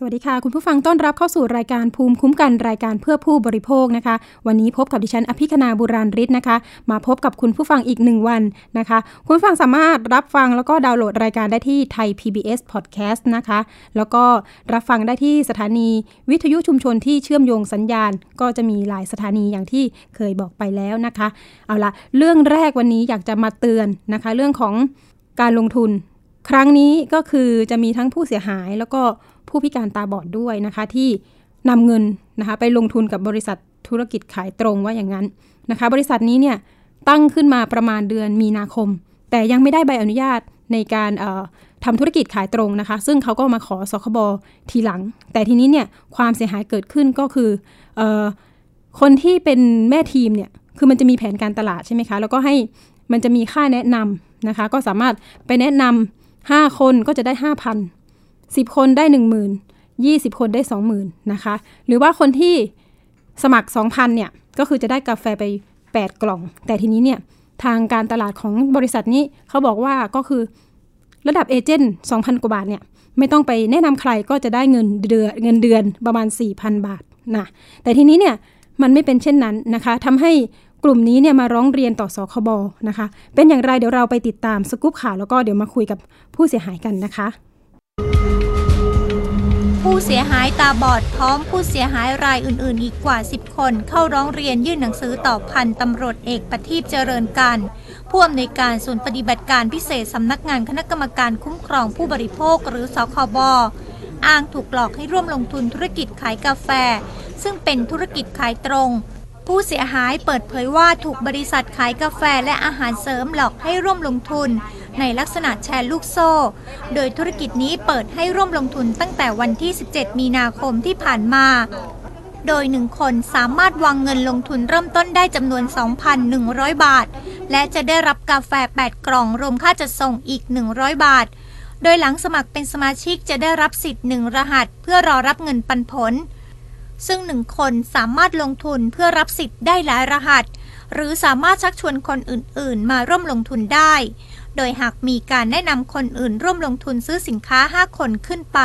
สวัสดีค่ะ คุณผู้ฟังต้อนรับเข้าสู่รายการภูมิคุ้มกันรายการเพื่อผู้บริโภคนะคะ วันนี้พบกับดิฉันอภิคณาบุราริศนะคะ มาพบกับคุณผู้ฟังอีกหนึ่งวันนะคะ คุณผู้ฟังสามารถรับฟังแล้วก็ดาวน์โหลดรายการได้ที่ไทย PBS Podcast นะคะ แล้วก็รับฟังได้ที่สถานีวิทยุชุมชนที่เชื่อมโยงสัญญาณ ก็จะมีหลายสถานีอย่างที่เคยบอกไปแล้วนะคะ เอาละเรื่องแรกวันนี้อยากจะมาเตือนนะคะ เรื่องของการลงทุน ครั้งนี้ก็คือจะมีทั้งผู้เสียหายแล้วก็ ผู้พิการตาบอดด้วยนะคะ ที่นำเงินนะคะไปลงทุนกับบริษัทธุรกิจขายตรงว่าอย่างนั้นนะคะ บริษัทนี้เนี่ยตั้งขึ้นมาประมาณเดือนมีนาคม แต่ยังไม่ได้ใบอนุญาตในการทำธุรกิจขายตรงนะคะ ซึ่งเขาก็มาขอสคบทีหลัง แต่ทีนี้เนี่ยความเสียหายเกิดขึ้นก็คืออคนที่เป็นแม่ทีมเนี่ยคือมันจะมีแผนการตลาดใช่ไหมคะ แล้วก็ให้มันจะมีค่าแนะนำนะคะ ก็สามารถไปแนะนำ5คนก็จะได้ 5,000 10 คนได้ 1 0,000 20 คนได้ 20,000นะคะ หรือว่าคนที่สมัคร 2,000เนี่ย ก็คือจะได้กาแฟไป 8 กล่อง แต่ทีนี้เนี่ยทางการตลาดของบริษัทนี้เขาบอกว่าก็คือระดับเอเจนต์2,000 กว่าบาทเนี่ย ไม่ต้องไปแนะนำใครก็จะได้เงินเดือนเงินเดือนประมาณ 4,000 บาทนะแต่ทีนี้เนี่ยมันไม่เป็นเช่นนั้นนะคะทำให้กลุ่มนี้เนี่ยมาร้องเรียนต่อสคบนะคะ เป็นอย่างไรเดี๋ยวเราไปติดตามสกู๊ปข่าวแล้วก็เดี๋ยวมาคุยกับผู้เสียหายกันนะคะ ผู้เสียหายตาบอดพร้อมผู้เสียหายรายอื่น ๆ อีกกว่า 10 คน เข้าร้องเรียนยื่นหนังสือต่อพันตำรวจเอกปฏิบเจริญการผู้อำนวยการศูนย์ปฏิบัติการพิเศษสำนักงานคณะกรรมการคุ้มครองผู้บริโภคหรือสคบอ้างถูกหลอกให้ร่วมลงทุนธุรกิจขายกาแฟ ซึ่งเป็นธุรกิจขายตรง ผู้เสียหายเปิดเผยว่าถูกบริษัทขายกาแฟและอาหารเสริมหลอกให้ร่วมลงทุน ในลักษณะแชร์ลูกโซ่ โดยธุรกิจนี้เปิดให้ร่วมลงทุนตั้งแต่วันที่ 17 มีนาคมที่ผ่านมา โดยหนึ่งคนสามารถวางเงินลงทุนเริ่มต้นได้จำนวน 2,100 บาท และจะได้รับกาแฟ 8 กล่องรวมค่าจัดส่งอีก 100 บาท โดยหลังสมัครเป็นสมาชิกจะได้รับสิทธิ์หนึ่งรหัส เพื่อรอรับเงินปันผล ซึ่งหนึ่งคนสามารถลงทุนเพื่อรับสิทธิ์ได้หลายรหัสหรือสามารถชักชวนคนอื่น ๆ มาร่วมลงทุนได้ โดยหากมีการแนะนำคนอื่นร่วมลงทุนซื้อสินค้า 5 คนขึ้นไป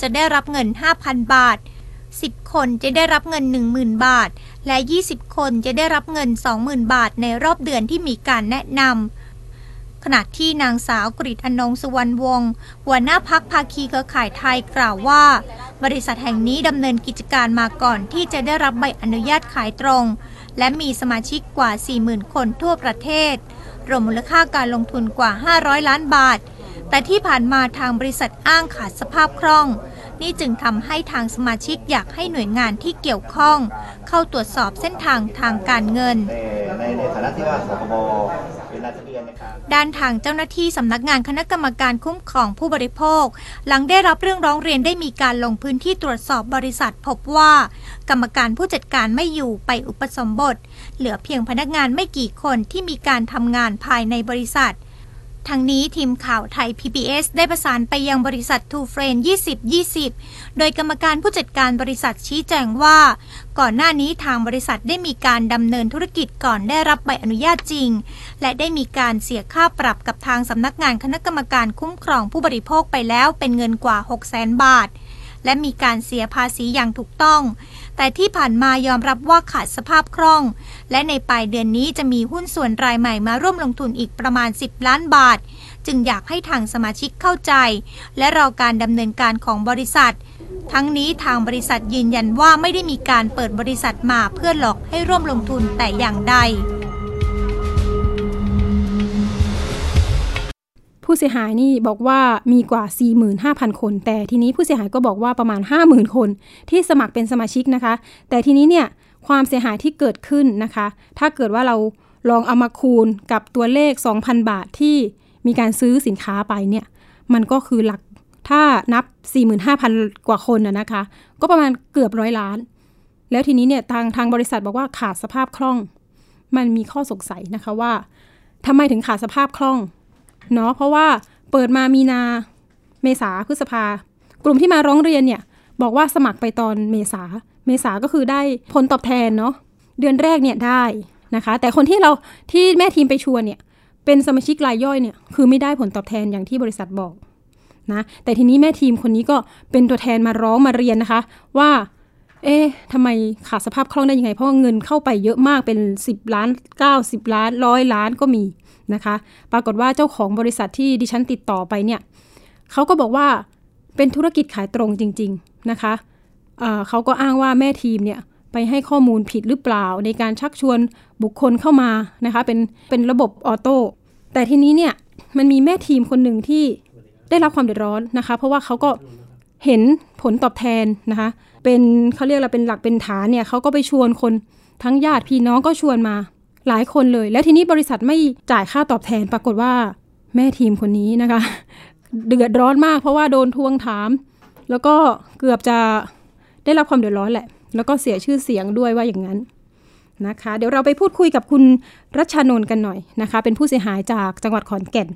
จะได้รับเงิน 5,000 บาท 10 คนจะได้รับเงิน 10,000 บาท และ 20 คนจะได้รับเงิน 20,000 บาท ในรอบเดือนที่มีการแนะนำขณะที่นางสาวกริตอนงสุวรรณวงศ์หัวหน้าพักภาคีเครือข่ายไทยกล่าวว่า บริษัทแห่งนี้ดำเนินกิจการมาก่อนที่จะได้รับใบอนุญาตขายตรง และมีสมาชิกกว่า 40,000 คนทั่วประเทศ รวมมูลค่าการลงทุนกว่า 500 ล้านบาท แต่ที่ผ่านมาทางบริษัทอ้างขาดสภาพคล่อง นี่จึงทำให้ทางสมาชิกอยากให้หน่วยงานที่เกี่ยวข้อง เข้าตรวจสอบเส้นทางทางการเงินในในฐานะที่ว่าสคบ ด้านทางเจ้าหน้าที่สำนักงานคณะกรรมการคุ้มครองผู้บริโภค หลังได้รับเรื่องร้องเรียนได้มีการลงพื้นที่ตรวจสอบบริษัท พบว่า กรรมการผู้จัดการไม่อยู่ไปอุปสมบท เหลือเพียงพนักงานไม่กี่คนที่มีการทำงานภายในบริษัท ทั้งนี้ทีมข่าวไทย PBS ได้ประสานไปยังบริษัท Two Friend 2020 โดยกรรมการผู้จัดการบริษัทชี้แจงว่า ก่อนหน้านี้ทางบริษัทได้มีการดำเนินธุรกิจก่อนได้รับใบอนุญาตจริง และได้มีการเสียค่าปรับกับทางสำนักงานคณะกรรมการคุ้มครองผู้บริโภคไปแล้วเป็นเงินกว่า 6 0 0 0 0 0 บาท และมีการเสียภาษีอย่างถูกต้อง แต่ที่ผ่านมายอมรับว่าขาดสภาพคล่อง และในปลายเดือนนี้จะมีหุ้นส่วนรายใหม่มาร่วมลงทุนอีกประมาณ 10 ล้านบาท จึงอยากให้ทางสมาชิกเข้าใจ และรอการดำเนินการของบริษัท ทั้งนี้ทางบริษัทยืนยันว่าไม่ได้มีการเปิดบริษัทมาเพื่อหลอกให้ร่วมลงทุนแต่อย่างใด ผู้เสียหายนี่บอกว่ามีกว่า 45,000 คน แต่ทีนี้ผู้เสียหายก็บอกว่าประมาณ 50,000 คน ที่สมัครเป็นสมาชิกนะคะ แต่ทีนี้เนี่ยความเสียหายที่เกิดขึ้นนะคะ ถ้าเกิดว่าเราลองเอามาคูณกับตัวเลข 2,000 บาทที่มีการซื้อสินค้าไปเนี่ย มันก็คือหลักถ้านับ 45,000 กว่าคนนะคะ ก็ประมาณเกือบร้อยล้าน แล้วทีนี้เนี่ยทางทางบริษัทบอกว่าขาดสภาพคล่อง มันมีข้อสงสัยนะคะว่าทำไมถึงขาดสภาพคล่อง เนาะเพราะว่าเปิดมามีนาเมษาพฤษภากลุ่มที่มาร้องเรียนเนี่ยบอกว่าสมัครไปตอนเมษาเมษาก็คือได้ผลตอบแทนเนาะเดือนแรกเนี่ยได้นะคะ แต่คนที่เราที่แม่ทีมไปชวนเนี่ยเป็นสมาชิกรายย่อยเนี่ยคือไม่ได้ผลตอบแทนอย่างที่บริษัทบอกนะแต่ทีนี้แม่ทีมคนนี้ก็เป็นตัวแทนมาร้องมาเรียนนะคะ ว่า เอ๊ะทำไมขาดสภาพคล่องได้ยังไง เพราะว่าเงินเข้าไปเยอะมากเป็น 10 ล้าน 90 ล้านร้อยล้านก็มีนะคะ ปรากฏว่าเจ้าของบริษัทที่ดิฉันติดต่อไปเนี่ยเขาก็บอกว่าเป็นธุรกิจขายตรงจริง ๆนะคะเเขาก็อ้างว่าแม่ทีมเนี่ยไปให้ข้อมูลผิดหรือเปล่า ในการชักชวนบุคคลเข้ามานะคะเป็นเป็นระบบออโต้แต่ทีนี้เนี่ยมันมีแม่ทีมคนหนึ่งที่ได้รับความเดือดร้อนนะคะ เพราะว่าเขาก็เห็นผลตอบแทนนะคะ เป็นเขาเรียกอะไรเป็นหลักเป็นฐานเนี่ยเขาก็ไปชวนคนทั้งญาติพี่น้องก็ชวนมาหลายคนเลย แล้วทีนี้บริษัทไม่จ่ายค่าตอบแทนปรากฏว่าแม่ทีมคนนี้นะคะ เดือดร้อนมากเพราะว่าโดนทวงถาม แล้วก็เกือบจะได้รับความเดือดร้อนแหละ แล้วก็เสียชื่อเสียงด้วยว่าอย่างนั้นนะคะ เดี๋ยวเราไปพูดคุยกับคุณรัชนนท์กันหน่อยนะคะ เป็นผู้เสียหายจากจังหวัดขอนแก่น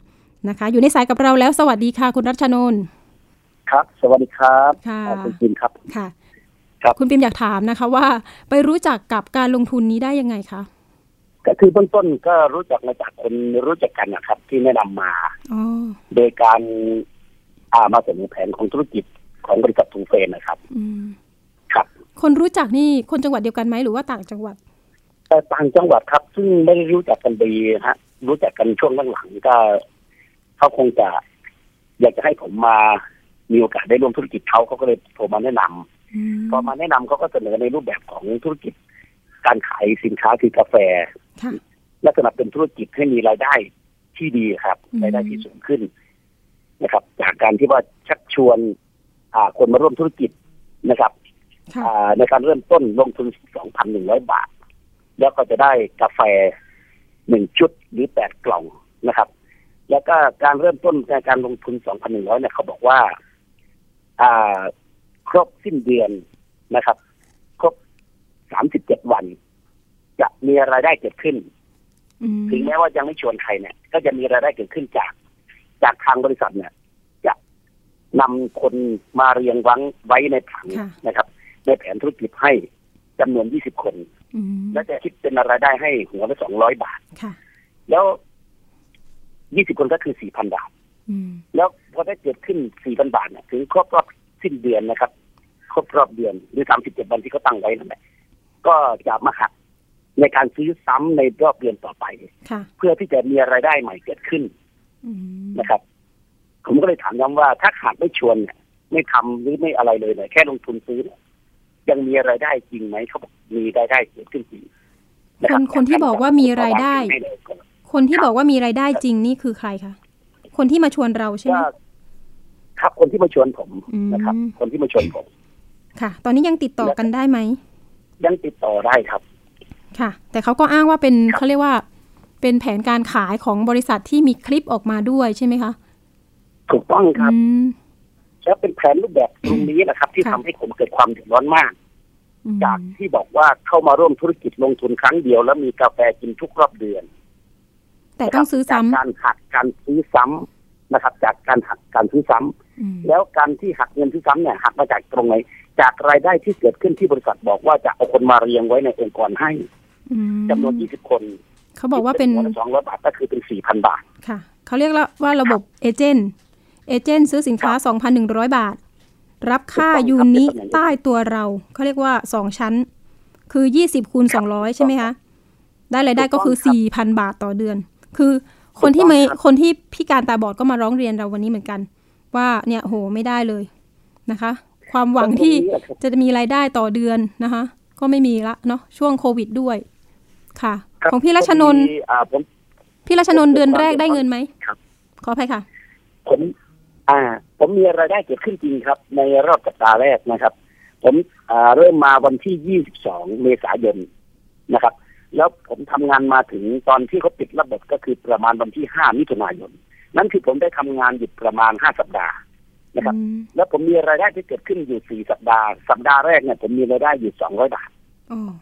นะคะ อยู่ในสายกับเราแล้วสวัสดีค่ะคุณรัชนนท์ครับ สวัสดีครับค่ะคุณปิมครับค่ะ ครับคุณปิมอยากถามนะคะว่าไปรู้จักกับการลงทุนนี้ได้ยังไงคะก็คือเบื้องต้นก็รู้จักมาจากคนรู้จักกันนะครับ ที่แนะนำมาโดยการอามาเสนอแผนของธุรกิจของบริษัททูเฟนนะครับครับ คนรู้จักนี่คนจังหวัดเดียวกันไหมหรือว่าต่างจังหวัดแต่ต่างจังหวัดครับ ซึ่งไม่ได้รู้จักกันดีฮะ รู้จักกันช่วงหลังๆก็เขาคงจะ อยากจะให้ผมมามีโอกาสได้ร่วมธุรกิจเขาเขาก็เลยโทรมาแนะนำ พอมาแนะนำเขาก็เสนอในรูปแบบของธุรกิจ การขายสินค้าคือกาแฟลักษณะเป็นธุรกิจให้มีรายได้ที่ดีครับรายได้ที่สูงขึ้นนะครับ จากการที่ว่าชักชวนคนมาร่วมธุรกิจนะครับในการเริ่มต้นลงทุนสองพันหนึ่งร้อยบาท แล้วก็จะได้กาแฟหนึ่งชุดหรือแปดกล่องนะครับ แล้วก็การเริ่มต้นในการลงทุนสองพันหนึ่งร้อยเนี่ยเขาบอกว่า อ่า ครบสิ้นเดือนนะครับสามสิบเจ็ดวัน จะมีรายได้เกิดขึ้น ถึงแม้ว่ายังไม่ชวนใครเนี่ย ก็จะมีรายได้เกิดขึ้นจาก จากทางบริษัทเนี่ย จะนำคนมาเรียงวังไว้ในผังนะครับ ในแผนธุรกิจให้จำนวนยี่สิบคน และจะคิดเป็นรายได้ให้หัวละสองร้อยบาทแล้วยี่สิบคนก็คือสี่พันบาทแล้วพอได้เกิดขึ้นสี่พันบาทเนี่ยถึงครบรอบ สิ้นเดือนนะครับ ครบรอบเดือนหรือสามสิบเจ็ดวันที่เขาตั้งไว้นั่นแหละก็จะมาหักในการซื้อซ้ำในรอบเดือนต่อไป เพื่อที่จะมีรายได้ใหม่เกิดขึ้นนะครับ ผมก็เลยถามย้ำว่าถ้าขาดไม่ชวนเนี่ยไม่ทำหรือไม่อะไรเลยเนี่ยแค่ลงทุนซื้อยังมีรายได้จริงไหมเขาบอกมีรายได้เกิดขึ้นจริงคนคนที่บอกว่ามีรายได้ คนที่บอกว่ามีรายได้จริงนี่คือใครคะคนที่มาชวนเราใช่ไหม ครับคนที่มาชวนผมนะครับ คนที่มาชวนผม ค่ะ ตอนนี้ยังติดต่อกันได้ไหม ยังติดต่อได้ครับ ค่ะ แต่เขาก็อ้างว่าเป็นเขาเรียกว่า เป็นแผนการขายของบริษัทที่มีคลิปออกมาด้วยใช่ไหมคะ ถูกต้องครับแล้วเป็นแผนรูปแบบตรงนี้นะครับ ที่ทำให้ผมเกิดความเดือดร้อนมาก จากที่บอกว่าเข้ามาร่วมธุรกิจลงทุนครั้งเดียว แล้วมีกาแฟกินทุกรอบเดือน แต่ต้องซื้อซ้ำการหักการซื้อซ้ำนะครับ จากการหักการซื้อซ้ำ แล้วการที่หักเงินซื้อซ้ำเนี่ยหักมาจากตรงไหนจากรายได้ที่เกิดขึ้นที่บริษัทบอกว่าจะเอาคนมาเรียงไว้ในองค์กรให้จำนวน20คน เขาบอกว่าเป็นสองร้อยบาทก็คือเป็น4,000บาท ค่ะ เขาเรียกว่าระบบเอเจนต์เอเจนต์ซื้อสินค้า2,100บาท รับค่ายูนิใต้ตัวเรา เขาเรียกว่าสองชั้น คือ20คูณ200ใช่ไหมคะ ได้รายได้ก็คือ4,000บาทต่อเดือน คือคนที่ไม่คนที่พิการตาบอดก็มาร้องเรียนเราวันนี้เหมือนกัน ว่าเนี่ยโหไม่ได้เลยนะคะ ความหวังที่จะมีรายได้ต่อเดือนนะคะ ก็ไม่มีละเนาะช่วงโควิดด้วย ค่ะ ของพี่รัชนนท์พี่รัชนนท์เดือนแรกได้เงินไหมครับ ขออภัยค่ะ ผม อ่า ผมมีรายได้เกิดขึ้นจริงครับ ในรอบสัปดาห์แรกนะครับ ผมอ่าเริ่มมาวันที่ยี่สิบสองเมษายนนะครับ แล้วผมทำงานมาถึงตอนที่เขาปิดระบบก็คือประมาณวันที่ห้ามิถุนายน นั่นคือผมได้ทำงานอยู่ประมาณห้าสัปดาห์นะครับ แล้วผมมีรายได้ที่เกิดขึ้นอยู่สี่สัปดาห์ สัปดาห์แรกเนี่ยผมมีรายได้อยู่สองร้อยบาท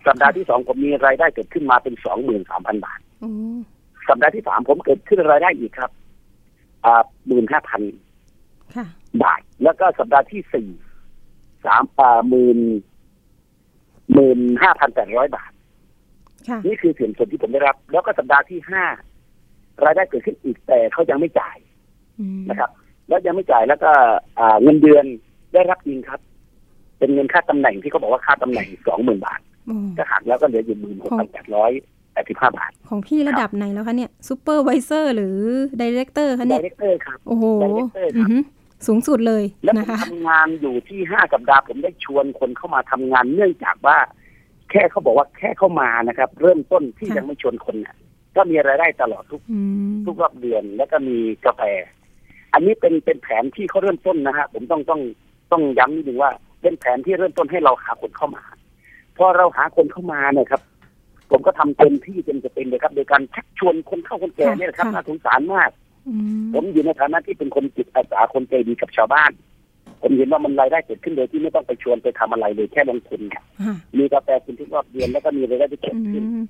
สัปดาห์ที่สองผมมีรายได้เกิดขึ้นมาเป็นสองหมื่นสามพันบาทสัปดาห์ที่สามผมเกิดขึ้นรายได้อีกครับอ่าหมื่นห้าพันบาท แล้วก็สัปดาห์ที่สี่สามอ่าหมื่นหมื่นห้าพันแปดร้อยบาทค่ะนี่คือส่วนส่วนที่ผมได้รับ แล้วก็สัปดาห์ที่ห้า รายได้เกิดขึ้นอีกแต่เขายังไม่จ่ายอืมนะครับ แล้วยังไม่จ่ายแล้วก็อ่าเงินเดือนได้รับจริงครับ เป็นเงินค่าตำแหน่งที่เขาบอกว่าค่าตำแหน่งสองหมื่นบาทโอ้ก็หักแล้วก็เหลืออยู่หมื่นหกพันแปดร้อยแปดสิบห้าบาท ของพี่ระดับไหนแล้วคะเนี่ย supervisor หรือ director คะเนี่ย director ครับโอ้โห Director ครับอือหือสูงสุดเลยแล้วผนะมคะทำงานอยู่ที่ห้าสัปดาห์ผมได้ชวนคนเข้ามาทำงานเนื่องจากว่า แค่เขาบอกว่าแค่เข้ามานะครับ เริ่มต้นที่ค่ะยังไม่ชวนคนเนี่ย ก็มีรายได้ตลอดทุกอืมทุกรอบเดือนแล้วก็มีกาแฟ อันนี้เป็นเป็นแผนที่เขาเริ่มต้นนะฮะผมต้องต้องต้องย้ำนิดนึงว่าเป็นแผนที่เริ่มต้นให้เราหาคนเข้ามาพอเราหาคนเข้ามาเนี่ยครับ ผมก็ทำเต็มที่เต็มจะเป็นเลยครับ โดยการชักชวนคนเข้าคนแก่เนี่ยนะครับน่าสงสารมากอืมผมอยู่ในฐานะที่เป็นคนจิตอาสาคนใจดีกับชาวบ้าน ผมเห็นว่ามันรายได้เกิดขึ้นโดยที่ไม่ต้องไปชวนไปทำอะไรเลยแค่ลงทุนครับค่ะมีกาแฟกินทุกรอบเดือนแล้วก็มีรายได้ที่เกิดอืขึ้นม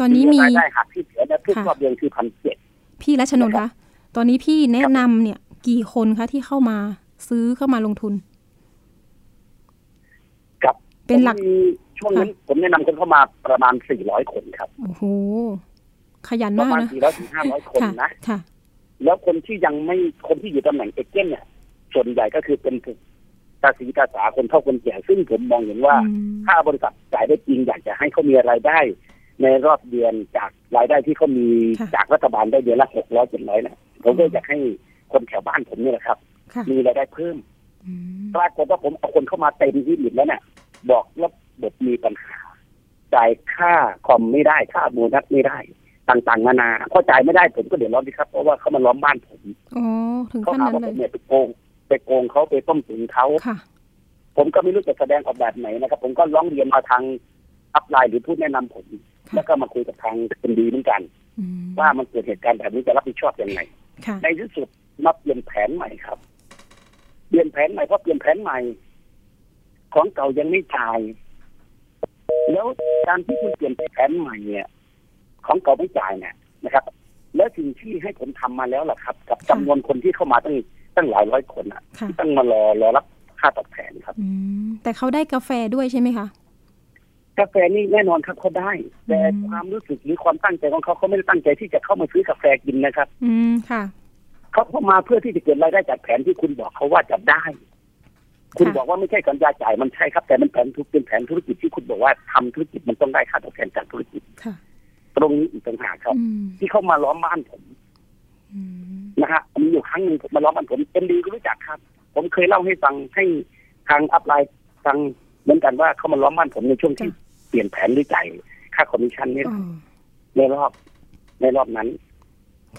ตอนนี้มีรายได้หักที่เสียเนี่ยทุกค่ะรอบเดือนคือพันเจ็ดพี่รัชนนท์คะตอนนี้พี่แนะนำเนี่ย กี่คนคะที่เข้ามาซื้อเข้ามาลงทุนกับเป็นหลักผมมีช่วงนั้นผมแนะนำคนเข้ามาประมาณสี่ร้อยคนครับโอ้โหขยันประมากมาณนะสี่ร้อยถึงห้าร้อยคนค่ะนะค่ะ แล้วคนที่ยังไม่คนที่อยู่ตำแหน่งเอเจนต์เนี่ย ส่วนใหญ่ก็คือเป็นตาสีตาสาคนเท่าคนแก่ซึ่งผมมองเห็นว่าอืมถ้าบริษัทจ่ายได้จริงอยากจะให้เขามีรายได้ ในรอบเดือนจากรายได้ที่เขามีค่ะจากรัฐบาลได้เดือนละหกร้อยเจ็ดร้อยนะผมก็อยากให้คนแถวบ้านผมเนี่ยแหละครับค่ะมีรายได้เพิ่มอืมปรากฏว่าผมเอาคนเข้ามาเต็มที่หมดแล้วเนี่ยบอกระบบมีปัญหา จ่ายค่าคอมไม่ได้ค่าโบนัสไม่ได้ ต่างๆนานาพอจ่ายไม่ได้ผมก็เดือดร้อนดีครับเพราะว่าเขามาล้อมบ้านผมอ๋อถึงเขาขั้นหานั้นว่าเลผยมเนี่ยไปโกงไปโกงเขาไปต้มตุ๋นเขาค่ะผมก็ไม่รู้จะแสดงออกแบบไหนนะครับ ผมก็ร้องเรียนมาทางอัพไลน์หรือผู้แนะนำผมค่ะ แล้วก็มาคุยกับทางเป็นดีเหมือนกันอืมว่ามันเกิดเหตุการณ์แบบนี้จะรับผิดชอบยังไงค่ะในที่สุดมาเปลี่ยนแผนใหม่ครับ เปลี่ยนแผนใหม่เพราะเปลี่ยนแผนใหม่ ของเก่ายังไม่จ่าย แล้วการที่คุณเปลี่ยนแผนใหม่เนี่ย ของเก่าไม่จ่ายเนี่ยนะครับ แล้วสิ่งที่ให้ผมทำมาแล้วล่ะครับ กับจำนวนคนที่เข้ามาตั้งตั้งหลายร้อยคนอะค่ะที่ต้องมารอรอรับค่าตอบแทนครับอืมแต่เขาได้กาแฟด้วยใช่ไหมคะ กาแฟนี่แน่นอนครับเขาได้ แต่อืมความรู้สึกหรือความตั้งใจของเขาเขาไม่ได้ตั้งใจที่จะเข้ามาซื้อกาแฟกินนะครับ อืมค่ะเขาเข้ามาเพื่อที่จะเกิดรายได้จากแผนที่คุณบอกเขาว่าจะได้ คุณค่ะบอกว่าไม่ใช่สัญญาจ่ายมันใช่ครับ แต่มันแผนทุกเป็นแผนธุรกิจที่คุณบอกว่าทำธุรกิจมันต้องได้ค่าตอบแทนจากธุรกิจค่ะตรงนี้อีกต่างหากครับอืมที่เขามาล้อมบ้านผมอืมนะฮะมีอยู่ครั้งหนึ่งผมมาล้อมบ้านผม MD ก็รู้จักครับ ผมเคยเล่าให้ฟังให้ทาง upline ฟัง เหมือนกันว่าเขามาล้อมบ้านผมในช่วงที่เปลี่ยนแผนหรือจ่ายค่าคอมมิชชั่นเนี่ยอ๋อในรอบในรอบนั้น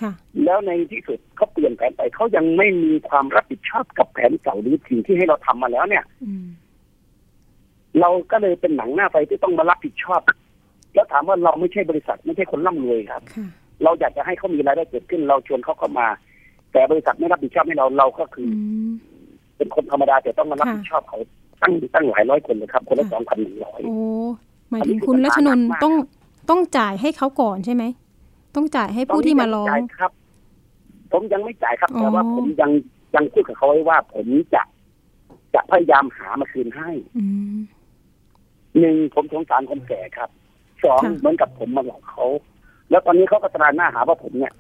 ค่ะแล้วในที่สุดเขาเปลี่ยนแผนไปเขายังไม่มีความรับผิดชอบกับแผนเก่าหรือสิ่งที่ให้เราทำมาแล้วเนี่ยอืมเราก็เลยเป็นหนังหน้าไฟที่ต้องมารับผิดชอบ แล้วถามว่าเราไม่ใช่บริษัทไม่ใช่คนร่ำรวยครับค่ะเราอยากจะให้เขามีรายได้เกิดขึ้น เราชวนเขาเข้ามา แต่บริษัทไม่รับผิดชอบให้เราเราก็คืออือมเป็นคนธรรมดาแต่ต้องมารับค่ะผิดชอบเขา ตั้งตั้งหลายร้อยคนเลยครับ คนละค่ะสองพันหนึ่งร้อยโอ้หมายถึงคุณรัชนนท์ต้องต้องจ่ายให้เขาก่อนใช่ไหม ต้องจ่ายให้ผู้ที่มาร้องจ่ายครับ ผมยังไม่จ่ายครับอ๋อแต่ว่าผมยังยังพูดกับเขาไว้ว่า ผมจะจะพยายามหามาคืนให้อืมหนึ่งผมสงสารคนแก่ครับสองค่ะเหมือนกับผมมาหลอกเขา แล้วตอนนี้เขาก็ตราหน้าหาว่าผมเนี่ย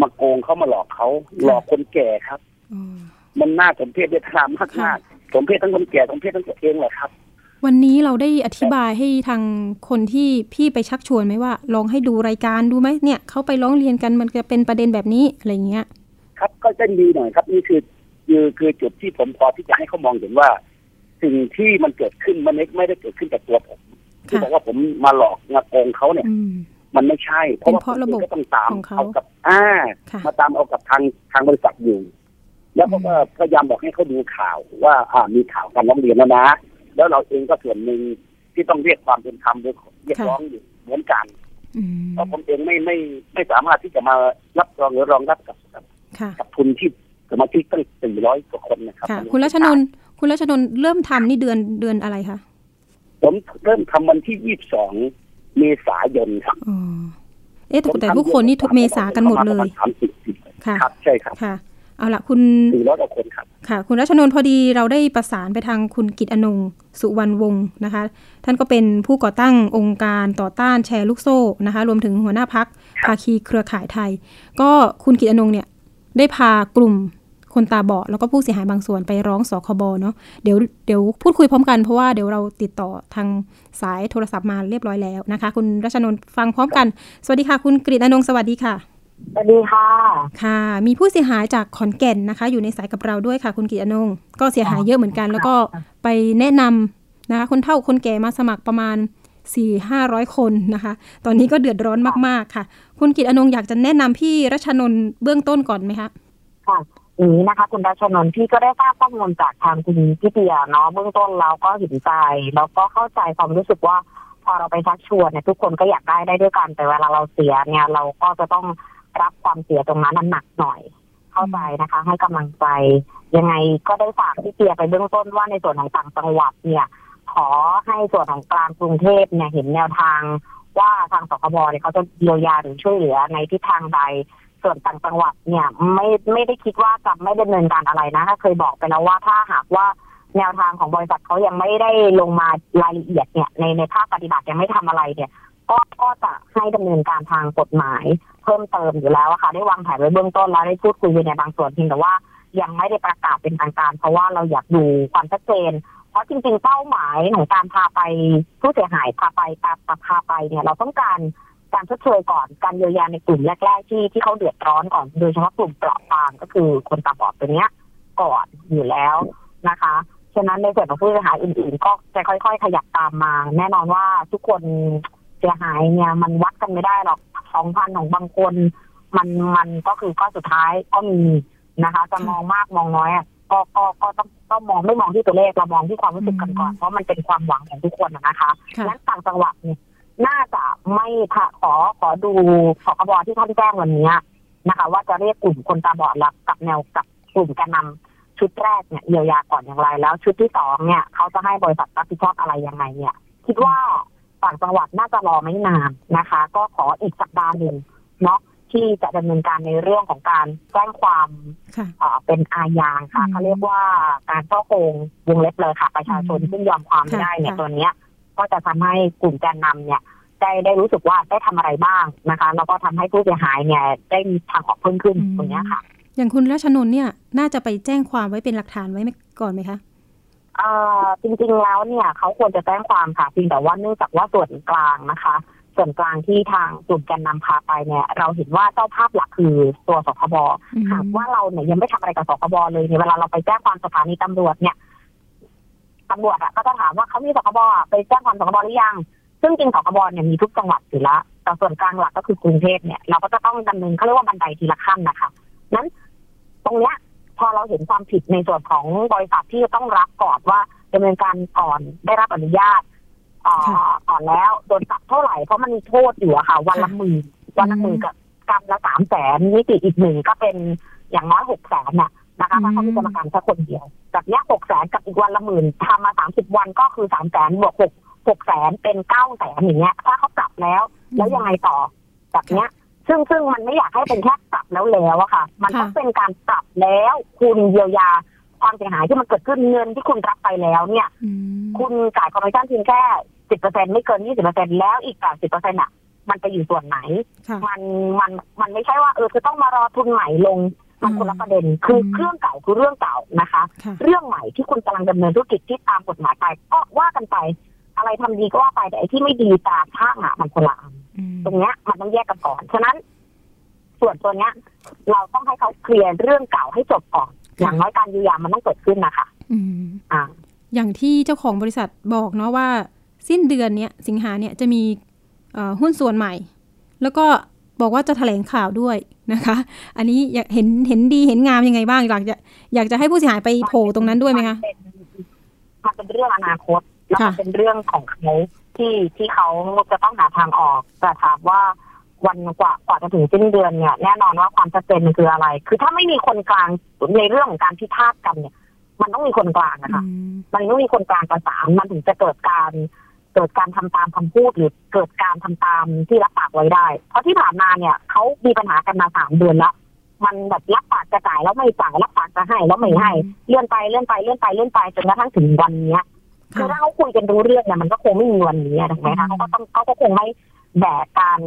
มาโกงเขามาหลอกเขาหลอกคนแก่ครับอ๋อมันน่าสมเพชเวทนามากค่ะมาก สมเพชทั้งคนแก่สมเพชทั้งตัวเองเลยครับ วันนี้เราได้อธิบายให้ทางคนที่พี่ไปชักชวนไหมว่า ลองให้ดูรายการดูไหมเนี่ยเขาไปร้องเรียนกันมันจะเป็นประเด็นแบบนี้อะไรเงี้ย ครับก็จะดีหน่อยครับ นี่คือคือคือจุดที่ผมพอที่จะให้เขามองเห็นว่า สิ่งที่มันเกิดขึ้นมันไม่ไม่ได้เกิดขึ้นจากตัวผมที่ค่ะบอกว่าผมมาหลอกมาโกงเขาเนี่ยอืมมันไม่ใช่ เพราะว่าเป็นเพราะระบบผมก็ต้องตามของเขาเอากับ อ่าค่ะมาตามเอากับทางทางบริษัทอยู่ แล้วเขาก็พยายามบอกให้เขาดูข่าวว่าอ่ามีข่าวการร้องเรียนแล้วนะ แล้วเราเองก็ส่วนหนึ่งที่ต้องเรียกความเป็นธรรมหรือเรียกร้องอยู่เหมือนกันอืมเพราะผมเองไม่ไม่ไม่สามารถที่จะมารับรองหรือรองรับกับกับค่ะกับทุนที่สมาชิกตั้งสี่ร้อยกว่าคนนะครับค่ะคุณรัชนนท์คุณรัชนนท์เริ่มทำนี่เดือนเดือนอะไรคะผมเริ่มทำวันที่ยี่สิบสองเมษายนครับอ๋อเอ๊ะแต่แต่ทุกคนนี่ทุกเมษากันหมดเลยสามสิบค่ะครับใช่ครับค่ะ เอาละคุณสี่ร้อยกว่าคนครับค่ะ คุณรัชนนท์พอดีเราได้ประสานไปทางคุณกิตอนงค์สุวรรณวงศ์นะคะ ท่านก็เป็นผู้ก่อตั้งองค์การต่อต้านแชร์ลูกโซ่นะคะ รวมถึงหัวหน้าพักภาคีเครือข่ายไทย ก็คุณกิตอนงค์เนี่ยได้พากลุ่มคนตาบอดแล้วก็ผู้เสียหายบางส่วนไปร้องสคบเนาะเดี๋ยวเดี๋ยวพูดคุยพร้อมกันเพราะว่าเดี๋ยวเราติดต่อทางสายโทรศัพท์มาเรียบร้อยแล้วนะคะ คุณรัชนนท์ฟังพร้อมกัน สวัสดีค่ะ คุณกฤษอนงค์สวัสดีค่ะ สวัสดีค่ะ ค่ะ มีผู้เสียหายจากขอนแก่นนะคะ อยู่ในสายกับเราด้วยค่ะ คุณกิตอนงค์ก็เสียหายเยอะเหมือนกัน แล้วก็ไปแนะนำนะคะ คนเฒ่าคนแก่มาสมัครประมาณ4 5 0 0คนนะคะ ตอนนี้ก็เดือดร้อนมากๆค่ะ คุณกิตอนงค์อยากจะแนะนำพี่รัชนนท์เบื้องต้นก่อนไหมคะ ค่ะอย่างนี้นะคะคุณรัชนนท์พี่ก็ได้ทราบข้อมูลจากทางคุณพี่เตียเนาะเบื้องต้นเราก็เห็นใจแล้วก็เข้าใจความรู้สึกว่าพอเราไปชักชวนเนี่ยทุกคนก็อยากได้ได้ด้วยกันแต่เวลาเราเสียเนี่ยเราก็จะต้อง รับความเสียตรงนั้นหนักหน่อย เข้าใจนะคะ ให้กำลังใจ ยังไงก็ได้ฝากพี่เตียไปเบื้องต้นว่าในส่วนของต่างจังหวัดเนี่ย ขอให้ส่วนของกลางกรุงเทพเนี่ยเห็นแนวทางว่าทางสคบเนี่ยเขาจะเยียวยาหรือช่วยเหลือในทิศทางใดส่วนต่างจังหวัดเนี่ยไม่ไม่ได้คิดว่าจะไม่ดำเนินการอะไรนะถ้าเคยบอกไปแล้วว่าถ้าหากว่าแนวทางของบริษัทเขายังไม่ได้ลงมารายละเอียดเนี่ยในในภาคปฏิบัติยังไม่ทำอะไรเนี่ย ก็ก็จะให้ดำเนินการทางกฎหมาย เพิ่มเติมอยู่แล้วอะค่ะได้วางแผนไว้เบื้องต้นแล้วได้พูดคุยในบางส่วนเพียงแต่ว่ายังไม่ได้ประกาศเป็นทางการ เพราะว่าเราอยากดูความชัดเจน เพราะจริงๆ เป้าหมายของการพาไปผู้เสียหายพาไปตาพาไปเนี่ยเราต้องการการชดเชยก่อนการเยียวยาในกลุ่มแรกๆที่ที่เขาเดือดร้อนก่อนโดยเฉพาะกลุ่มเปราะบางก็คือคนตาบอดตัวเนี้ยก่อนอยู่แล้วนะคะฉะนั้นในส่วนของผู้เสียหายอื่นๆ ก็จะค่อย ๆ ขยับตามมา แน่นอนว่าทุกคนเสียหายเนี่ยมันวัดกันไม่ได้หรอก สองพันของบางคน มันมันก็คือก้อนสุดท้ายก็มีนะคะจะมองมากมองน้อยอะก็ก็ก็ต้องต้องมองไม่มองที่ตัวเลขเรามองที่ความรู้สึกกันก่อนเพราะมันเป็นความหวังของทุกคนอะนะคะค่ะและต่างจังหวัดเนี่ยน่าจะไม่พะขอขอดูสคบที่ท่านแจ้งวันนี้นะคะ ว่าจะเรียกกลุ่มคนตาบอดรับกับแนวกับกลุ่มแกนนำชุดแรกเนี่ยเยียวยาก่อนอย่างไร แล้วชุดที่สองเนี่ยเขาจะให้บริษัทรับผิดชอบอะไรยังไงเนี่ย คิดว่า ต่างจังหวัดน่าจะรอไม่นานนะคะ ก็ขออีกสัปดาห์หนึ่งเนาะที่จะดำเนินการในเรื่องของการแจ้งความค่ะเอ่อเป็นอาญาค่ะอืมเขาเรียกว่าการช่อโกงวงเล็บเลยค่ะ ประชาชนอืมซึ่งยอมความไม่ค่ะได้เนี่ยค่ะตัวเนี้ย ก็จะทำให้กลุ่มแกนนำเนี่ยได้ได้รู้สึกว่าได้ทำอะไรบ้างนะคะ แล้วก็ทำให้ผู้เสียหายเนี่ยได้มีทางออกเพิ่มขึ้นตรงเนี้ยค่ะ อย่างคุณรัชนนท์เนี่ยน่าจะไปแจ้งความไว้เป็นหลักฐานไว้ก่อนไหมคะเอ่อจริงๆแล้วเนี่ยเขาควรจะแจ้งความค่ะเพียงแต่ว่าเนื่องจากว่าส่วนกลางนะคะ ส่วนกลางที่ทางกลุ่มแกนนำพาไปเนี่ย เราเห็นว่าเจ้าภาพหลักคือตัวสคบอืมหากว่าเราเนี่ยยังไม่ทำอะไรกับสคบเลยเนี่ยเวลาเราไปแจ้งความสถานีตำรวจเนี่ยตำรวจอะก็จะถามว่าเขามีสคบอะไปแจ้งความสคบหรือยัง ซึ่งจริงสคบเนี่ยมีทุกจังหวัดอยู่แล้วแต่ส่วนกลางหลักก็คือกรุงเทพเนี่ยเราก็จะต้องดำเนินเขาเรียกว่าบันไดทีละขั้นนะคะนั้น ตรงเนี้ย พอเราเห็นความผิดในส่วนของบริษัทที่จะต้องรับก่อนว่าดำเนินการก่อนได้รับอนุญาตเอ่อค่ะก่อนแล้วโดนปรับเท่าไหร่เพราะมันมีโทษอยู่อะค่ะ วันละค่ะหมื่นวันละหมื่นกับกรรมละสามแสนนิติอีกหนึ่งก็เป็นอย่างน้อยหกแสนน่ะนะคะถ้าเขามีกรรมการแค่คนเดียวแบบเนี้ยหกแสนกับอีกวันละหมื่นทำมาสามสิบวันก็คือสามแสนบวกหกหกแสนเป็นเก้าแสนอย่างเงี้ยถ้าเขาปรับแล้ว แล้วยังไงต่อแบบเนี้ย ซึ่งซึ่งมันไม่อยากให้เป็นแค่ปรับแล้วแล้วอะค่ะ มันต้องค่ะเป็นการปรับแล้วคุณเยียวยาความเสียหายที่มันเกิดขึ้นเงินที่คุณรับไปแล้วเนี่ยอืมคุณจ่ายคอมมิชชั่นเพียงแค่สิบเปอร์เซ็นต์ไม่เกินยี่สิบเปอร์เซ็นต์แล้วอีกแปดสิบเปอร์เซ็นต์อะมันไปอยู่ส่วนไหนค่ะมันมันมันไม่ใช่ว่าเออจะต้องมารอทุนใหม่ลงมันคนละประเด็นคืออืมเรื่องเก่าคือเรื่องเก่านะคะค่ะเรื่องใหม่ที่คุณกำลังดำเนินธุรกิจที่ตามกฎหมายไปก็ว่ากันไป อะไรทำดีก็ว่าไปแต่ไอ้ที่ไม่ดีตามช่างอะมันคนละอันอืมตรงเนี้ย มันต้องแยกกันก่อน ฉะนั้น ส่วนตัวเนี้ย เราต้องให้เขาเคลียร์เรื่องเก่าให้จบก่อนอย่างน้อยการเยียวยามันต้องเกิดขึ้นนะคะอืมอ่า อย่างที่เจ้าของบริษัทบอกเนาะว่า สิ้นเดือนเนี้ยสิงหาเนี่ยจะมีเอ่อหุ้นส่วนใหม่ แล้วก็บอกว่าจะแถลงข่าวด้วยนะคะ อันนี้อยากเห็นเห็นดีเห็นงามยังไงบ้างอยากจะอยากจะให้ผู้เสียหายไปโผล่ตรงนั้นด้วยไหมคะนเป็นมันเป็นเรื่องอนาคต แล้วมันค่ะเป็นเรื่องของเขาที่ที่เขาจะต้องหาทางออกแต่ถามว่าวันกว่ากว่าจะถึงสิ้นเดือนเนี่ยแน่นอนว่าความชัดเจนมันคืออะไร คือถ้าไม่มีคนกลางในเรื่องของการพิพาทกันเนี่ย มันต้องมีคนกลางนะคะอืมมันต้องมีคนกลางประสานมันถึงจะเกิดการเกิดการทำตามคำพูดหรือเกิดการทำตามที่รับปากไว้ได้ เพราะที่ผ่านมาเนี่ยเขามีปัญหากันมาสามเดือนแล้ว มันแบบรับปากจะจ่ายแล้วไม่จ่ายรับปากจะให้แล้วไม่ให้ เลื่อนไปเลื่อนไปเลื่อนไปเลื่อนไปจนกระทั่งถึงวันเนี้ย คือถ้าเขาคุยกันรู้เรื่องเนี่ยมันก็คงไม่มีวันนี้ถูกไหมคะเขาก็ต้องเขาก็คงไม่แบกการ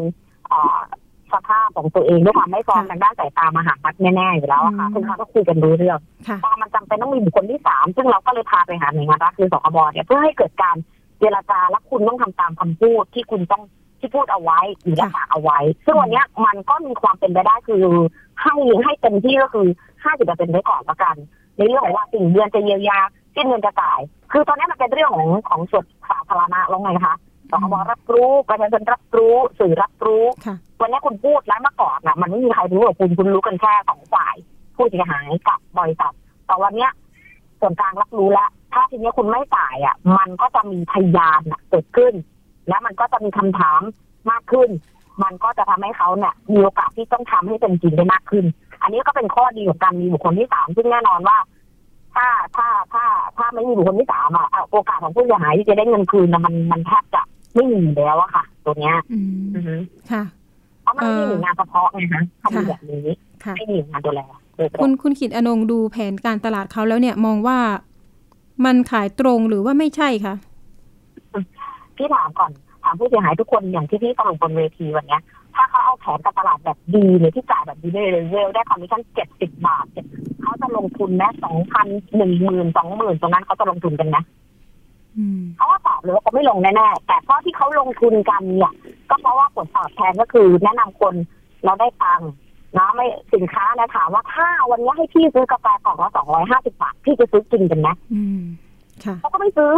สภาพของตัวเองด้วยความไม่พร้อมทางด้านสายตามาหาพัดแน่ๆอยู่แล้วอะค่ะซึ่งเขาก็คุยกันรู้เรื่องพอมันจำเป็นต้องมีบุคคลที่สามซึ่งเราก็เลยพาไปหาหน่วยงานรัฐคือสคบเนี่ยเพื่อให้เกิดการเจรจาและคุณต้องทำตามคำพูดที่คุณต้องที่พูดเอาไว้หรือรักษาเอาไว้ ซึ่งวันนี้มันก็มีความเป็นไปได้คือให้ให้เต็มที่ก็คือห้าสิบเปอร์เซ็นต์ไว้ก่อนละกัน ในเรื่องของว่าสิ่งเดือนจะเยียวยา สิ้นเงินจะจ่าย คือตอนนี้มันเป็นเรื่องของของส่วนสาธารณะแล้วไงคะสคบรับรู้ประชาชนรับรู้สื่อรับรู้ วันนี้คุณพูดแล้วเมื่อก่อนน่ะ มันไม่มีใครรู้หรอกคุณคุณรู้กันแค่สองฝ่าย ผู้เสียหายกับบริษัทแต่วันเนี้ยส่วนกลางรับรู้แล้ว ถ้าทีนี้คุณไม่จ่ายอะ มันก็จะมีพยานเกิดขึ้น แล้วมันก็จะมีคำถามมากขึ้น มันก็จะทำให้เขาเนี่ยมีโอกาสที่ต้องทำให้เป็นจริงได้มากขึ้น อันนี้ก็เป็นข้อดีของการมีบุคคลที่สามซึ่งแน่นอนว่า ถ้าถ้าถ้าถ้าไม่มีบุคคลที่สามอะโอกาสของผู้เสียหายที่จะได้เงินคืนนะมันมันแทบจะไม่มีแล้วอะค่ะ ตัวเนี้ยอืมค่ะเพราะมันไม่มีหน่วยงานเฉพาะไงคะทำแบบนี้ไม่มีหน่วยงานดูแลคุณคุณขิดอนงดูแผนการตลาดเขาแล้วเนี่ยมองว่ามันขายตรงหรือว่าไม่ใช่คะพี่ถามก่อนถามผู้เสียหายทุกคนอย่างที่พี่สรุปบนเวทีวันนี้ ถ้าเขาเอาแผนการตลาดแบบดีเลยที่จ่ายแบบดีเลยเวลได้คอมมิชชั่นเจ็ดสิบบาทเขาจะลงทุนแม้สองพันหนึ่งหมื่นสองหมื่นตรงนั้นเขาจะลงทุนกันนะเขาก็ตอบเลยว่าเขาไม่ลงแน่ๆแต่เพราะที่เขาลงทุนกันเนี่ย ก็เพราะว่าผลตอบแทนก็คือแนะนำคนเราได้ตังค์นะไม่สินค้านะถามว่าถ้าวันนี้ให้พี่ซื้อกาแฟกล่องละสองร้อยห้าสิบบาทพี่จะซื้อกินกันไหม เขาก็ไม่ซื้อ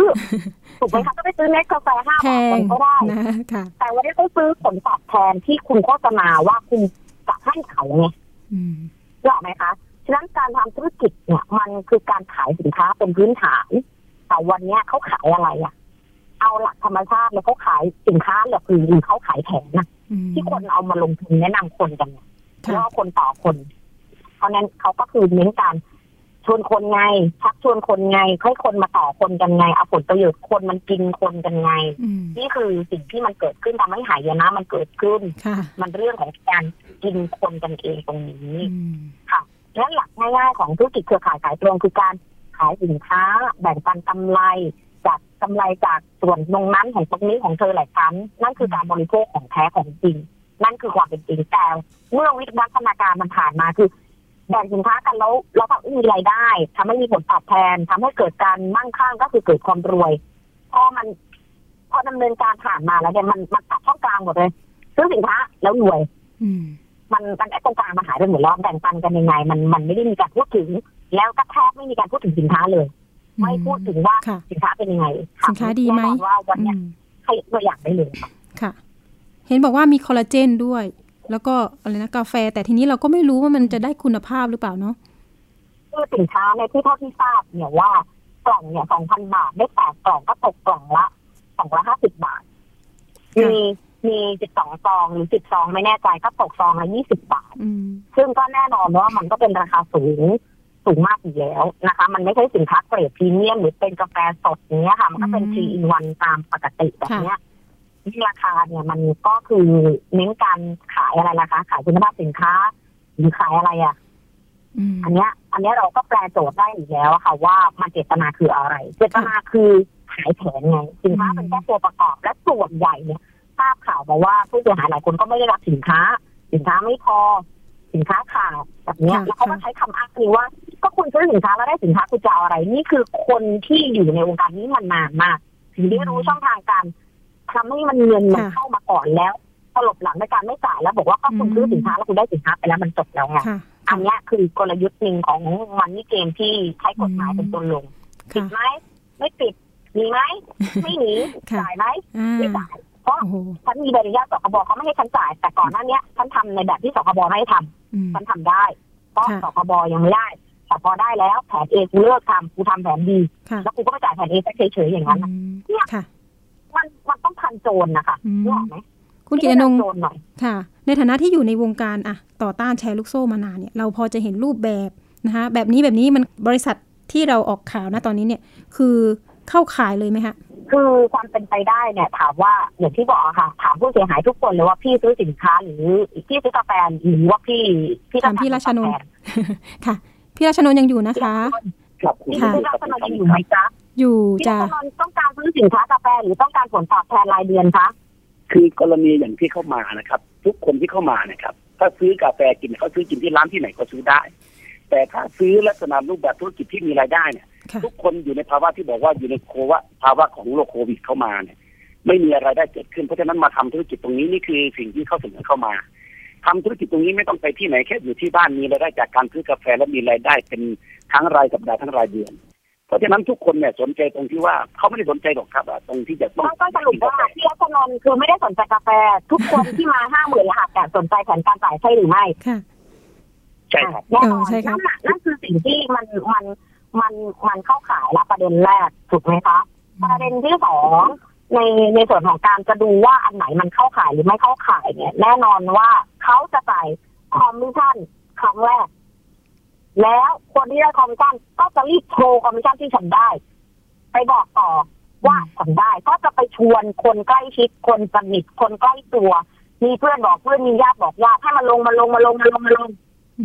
ถูกไหมคะก็ไม่ซื้อเน็ตกาแฟห้าบาทก็ได้แต่วันนี้เขาซื้อผลตอบแทนที่คุณโฆษณาว่าคุณจะให้เขาไงรู้ไหมคะฉะนั้นการทำธุรกิจเนี่ย มันคือการขายสินค้าเป็นพื้นฐาน แต่วันเนี้ยเขาขายอะไรอะเอาหลักธรรมชาติแล้วเขาขายสินค้าหรือหรือเขาขายแผงนะที่คนเอามาลงทุนแนะนำคนกันเนี่ยแล้วคนต่อคน เพราะนั้นเขาก็คือเน้นการ ชวนคนไงชักชวนคนไงให้คนมาต่อคนกันไงเอาผลประโยชน์คนมันกินคนกันไง นี่คือสิ่งที่มันเกิดขึ้นทำให้หายนะมันเกิดขึ้น มันเรื่องของการกินคนกันเองตรงนี้ค่ะและหลักง่ายๆของธุรกิจเครือข่ายขายตรงคือการขายสินค้า แบ่งปันกำไรจากกำไรจากส่วนตรงนั้นของตรงนี้ของเธอหลายครั้งนั่นคือการบริโภคของแท้ของจริง นั่นคือความเป็นจริงแต่เมื่อวิวัฒนาการมันผ่านมาคือ แบ่งสินค้ากันแล้วเราก็มีรายได้ทำให้มีผลตอบแทนทำให้เกิดการมั่งคั่งก็คือเกิดความรวยพอมัน พอดำเนินการผ่านมาแล้วเนี่ยมันมันตัดช่องกลางหมดเลยซื้อสินค้าแล้วรวยอืมันมันไอ้ตรงกลางมาหายไปหมดแล้วแบ่งปันกันยังไง มันมันไม่ได้มีการพูดถึง แล้วก็แทบไม่มีการพูดถึงสินค้าเลย ไม่พูดถึงว่าสินค้าเป็นยังไงสินค้าดีไหมว่าวันนี้ให้ตัวอย่างได้เลยค่ะ เห็นบอกว่ามีคอลลาเจนด้วย แล้วก็อะไรนะกาแฟ แต่ทีนี้เราก็ไม่รู้ว่ามันจะได้คุณภาพหรือเปล่าเนาะคือสินค้าในที่เท่าที่ทราบเนี่ยว่ากล่องเนี่ยสองพันบาทได้แปดกล่องก็ตกกล่องละสองร้อยห้าสิบบาท มีมีสิบสองซองหรือสิบซองไม่แน่ใจก็ตกซองละยี่สิบบาท ซึ่งก็แน่นอนว่ามันก็เป็นราคาสูงสูงมากอยู่แล้วนะคะ มันไม่ใช่สินค้าเกรดพรีเมียมหรือเป็นกาแฟสดเนี้ยค่ะ มันก็เป็นทรีอินวันตามปกติแบบเนี้ย ที่ราคาเนี่ยมันก็คือเน้นการขายอะไรนะคะขายคุณภาพสินค้า หรือขายอะไรอะอันเนี้ย อันเนี้ยเราก็แปลโจทย์ได้อีกแล้วค่ะ ว่ามันเจตนาคืออะไร เจตนาคือขายแผนไงสินค้าเป็นแค่ตัวประกอบและส่วนใหญ่เนี่ยทราบข่าวมาว่าผู้เสียหายหลายคนก็ไม่ได้รับสินค้า สินค้าไม่พอ สินค้าขาดแบบนี้แล้วเขาก็ใช้คำอ้างนี้ว่า ก็คุณซื้อสินค้าแล้วได้สินค้าคุณจะเอาอะไร นี่คือคนที่อยู่ในวงการนี้มันนานมากถึงได้รู้ช่องทางการ ทำให้มันเงินมันเข้ามาก่อนแล้วตลบหลังในการไม่จ่ายแล้วบอกว่าก็คุณซื้อสินค้าแล้วคุณได้สินค้าไปแล้วมันจบแล้วไงอันนี้คือกลยุทธ์หนึ่งของมันนี่เกมที่ใช้กฎหมายเป็นตัวลงปิดไหมไม่ปิดมีไหมไม่หนีจ่ายไหมไม่จ่ายเพราะฉันมีใบอนุญาตสคบเขาไม่ให้ฉันจ่าย แต่ก่อนหน้านี้ฉันทำในแบบที่สคบไม่ให้ทำฉันทำได้ เพราะสคบยังไม่ได้แต่พอได้แล้วแผนเอกูเลิกทำกูทำแผนดีแล้วกูก็ไม่จ่ายแผนเอเฉยๆอย่างนั้นเนี่ย มันมันต้องทันโจรนะคะรู้ไหมคุณกิตนงค่ะ ในฐานะที่อยู่ในวงการอะต่อต้านแชร์ลูกโซ่มานานเนี่ย เราพอจะเห็นรูปแบบนะคะแบบนี้แบบนี้มันบริษัทที่เราออกข่าวนะตอนนี้เนี่ย คือเข้าขายเลยไหมคะคือความเป็นไปได้เนี่ยถามว่าอย่างที่บอกอะค่ะ ถามผู้เสียหายทุกคนเลยว่าพี่ซื้อสินค้าหรือพี่ซื้อกาแฟหรือว่าพี่พี่ถามพี่ต้องรัชนนท์กาแฟค่ะ พี่รัชนนท์ยังอยู่นะคะ ครับพี่ค่ะรัชนนท์ยังอยู่ไหมจ๊ะ อยู่พี่จ้ะรัชนนท์ต้องการซื้อสินค้ากาแฟหรือต้องการผลตอบแทนรายเดือนคะคือกรณีอย่างที่เข้ามานะครับ ทุกคนที่เข้ามานะครับ ถ้าซื้อกาแฟกินเขาซื้อกินที่ร้านที่ไหนก็ซื้อได้ แต่ถ้าซื้อลักษณะรูปแบบธุรกิจที่มีรายได้เนี่ยค่ะทุกคนอยู่ในภาวะที่บอกว่าอยู่ในโควะภาวะของโรคโควิดเข้ามาเนี่ยไม่มีอะไรได้เกิดขึ้นเพราะฉะนั้นมาทำธุรกิจตรงนี้นี่คือสิ่งที่เขาเสนอเข้ามาทำธุรกิจตรงนี้ไม่ต้องไปที่ไหนแค่อยู่ที่บ้านมีรายได้จากการซื้อกาแฟและมีรายได้เป็นทั้งรายสัปดาห์ทั้งรายเดือน เพราะฉะนั้นทุกคนเนี่ยสนใจตรงที่ว่าเขาไม่ได้สนใจหรอกครับว่าตรงที่จะต้องก็สรุปว่าพี่รัชนนท์คือไม่ได้สนใจกาแฟ ทุกคนที่มาห้าหมื่นรหัสแต่สนใจแผนการจ่ายใช่หรือไม่ค่ะใช่ครับแน่นอนเออใช่ครับนั่นน่ะนั่นคือสิ่งที่มันมันมันมันเข้าข่ายละประเด็นแรกถูกไหมคะ ประเด็นที่สองในในส่วนของการจะดูว่าอันไหนมันเข้าข่ายหรือไม่เข้าข่ายเนี่ย แน่นอนว่าเขาจะจ่ายคอมมิชชั่นครั้งแรก แล้วคนที่ได้คอมมิชชั่นก็จะรีบโชว์คอมมิชชั่นที่ฉันได้ ไปบอกต่อว่าฉันได้ ก็จะไปชวนคนใกล้ชิดคนสนิทคนใกล้ตัว มีเพื่อนบอกเพื่อนมีญาติบอกญาติให้มาลงมาลงมาลงมาลงมาลง